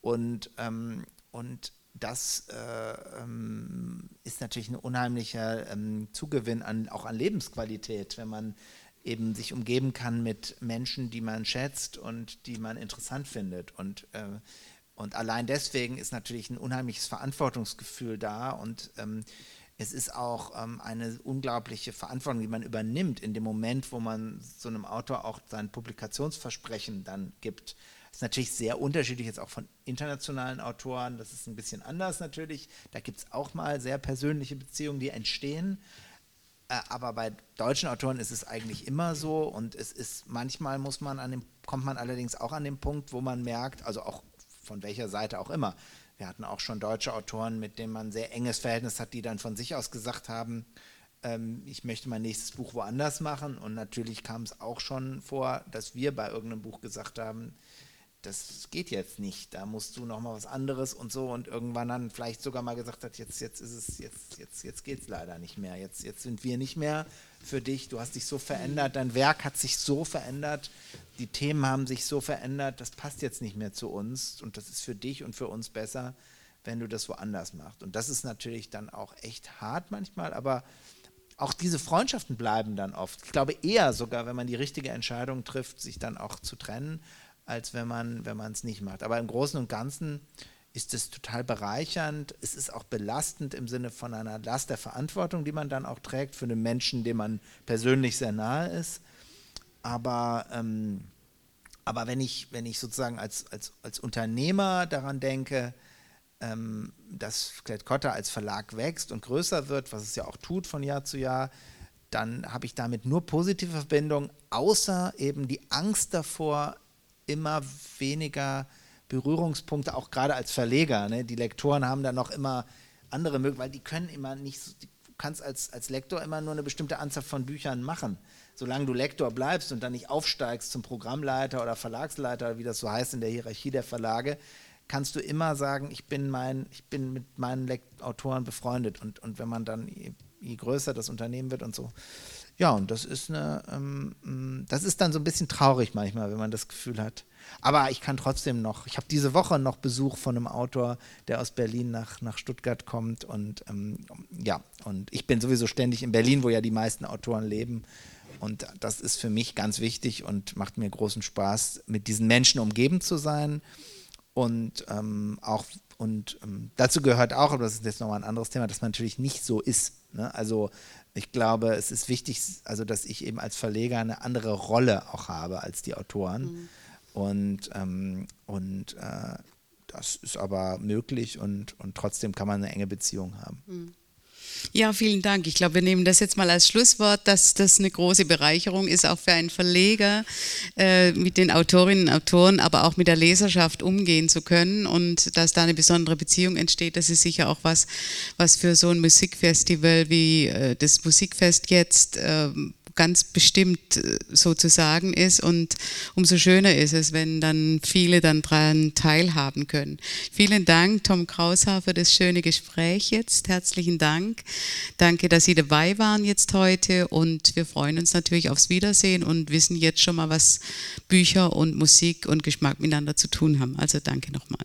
und, ähm, und das äh, ähm, ist natürlich ein unheimlicher ähm, Zugewinn an, auch an Lebensqualität, wenn man eben sich umgeben kann mit Menschen, die man schätzt und die man interessant findet. Und, äh, und allein deswegen ist natürlich ein unheimliches Verantwortungsgefühl da und ähm, es ist auch ähm, eine unglaubliche Verantwortung, die man übernimmt in dem Moment, wo man so einem Autor auch sein Publikationsversprechen dann gibt. Das ist natürlich sehr unterschiedlich jetzt auch von internationalen Autoren. Das ist ein bisschen anders natürlich. Da gibt es auch mal sehr persönliche Beziehungen, die entstehen. Äh, aber bei deutschen Autoren ist es eigentlich immer so und es ist manchmal muss man an dem kommt man allerdings auch an den Punkt, wo man merkt, also auch von welcher Seite auch immer, wir hatten auch schon deutsche Autoren, mit denen man ein sehr enges Verhältnis hat, die dann von sich aus gesagt haben, ähm, ich möchte mein nächstes Buch woanders machen. Und natürlich kam es auch schon vor, dass wir bei irgendeinem Buch gesagt haben, das geht jetzt nicht, da musst du noch mal was anderes und so und irgendwann dann vielleicht sogar mal gesagt hat, jetzt, jetzt ist es, jetzt, jetzt, jetzt geht es leider nicht mehr, jetzt, jetzt sind wir nicht mehr für dich, du hast dich so verändert, dein Werk hat sich so verändert, die Themen haben sich so verändert, das passt jetzt nicht mehr zu uns und das ist für dich und für uns besser, wenn du das woanders machst. Und das ist natürlich dann auch echt hart manchmal, aber auch diese Freundschaften bleiben dann oft. Ich glaube eher sogar, wenn man die richtige Entscheidung trifft, sich dann auch zu trennen, als wenn man wenn es nicht macht. Aber im Großen und Ganzen ist es total bereichernd. Es ist auch belastend im Sinne von einer Last der Verantwortung, die man dann auch trägt für einen Menschen, dem man persönlich sehr nahe ist. Aber, ähm, aber wenn, ich, wenn ich sozusagen als, als, als Unternehmer daran denke, ähm, dass Klett-Cotta als Verlag wächst und größer wird, was es ja auch tut von Jahr zu Jahr, dann habe ich damit nur positive Verbindungen, außer eben die Angst davor, immer weniger Berührungspunkte, auch gerade als Verleger. Ne? Die Lektoren haben da noch immer andere Möglichkeiten, weil die können immer nicht, du kannst als, als Lektor immer nur eine bestimmte Anzahl von Büchern machen. Solange du Lektor bleibst und dann nicht aufsteigst zum Programmleiter oder Verlagsleiter, wie das so heißt in der Hierarchie der Verlage, kannst du immer sagen, ich bin, mein, ich bin mit meinen Lekt Autoren befreundet. Und, und wenn man dann, je, je größer das Unternehmen wird und so, ja, und das ist eine, ähm, das ist dann so ein bisschen traurig manchmal, wenn man das Gefühl hat. Aber ich kann trotzdem noch, ich habe diese Woche noch Besuch von einem Autor, der aus Berlin nach, nach Stuttgart kommt. Und ähm, ja, und ich bin sowieso ständig in Berlin, wo ja die meisten Autoren leben. Und das ist für mich ganz wichtig und macht mir großen Spaß, mit diesen Menschen umgeben zu sein. Und ähm, auch, und ähm, dazu gehört auch, aber das ist jetzt nochmal ein anderes Thema, dass man natürlich nicht so ist. Ne? Also ich glaube, es ist wichtig, also dass ich eben als Verleger eine andere Rolle auch habe als die Autoren. Mhm. Und, ähm, und äh, das ist aber möglich und, und trotzdem kann man eine enge Beziehung haben. Mhm. Ja, vielen Dank. Ich glaube, wir nehmen das jetzt mal als Schlusswort, dass das eine große Bereicherung ist, auch für einen Verleger, äh, mit den Autorinnen und Autoren, aber auch mit der Leserschaft umgehen zu können und dass da eine besondere Beziehung entsteht. Das ist sicher auch was, was für so ein Musikfestival wie äh, das Musikfest jetzt äh, ganz bestimmt äh, sozusagen ist und umso schöner ist es, wenn dann viele dann daran teilhaben können. Vielen Dank, Tom Kraushaar, für das schöne Gespräch jetzt. Herzlichen Dank. Danke, dass Sie dabei waren jetzt heute und wir freuen uns natürlich aufs Wiedersehen und wissen jetzt schon mal, was Bücher und Musik und Geschmack miteinander zu tun haben. Also danke nochmal.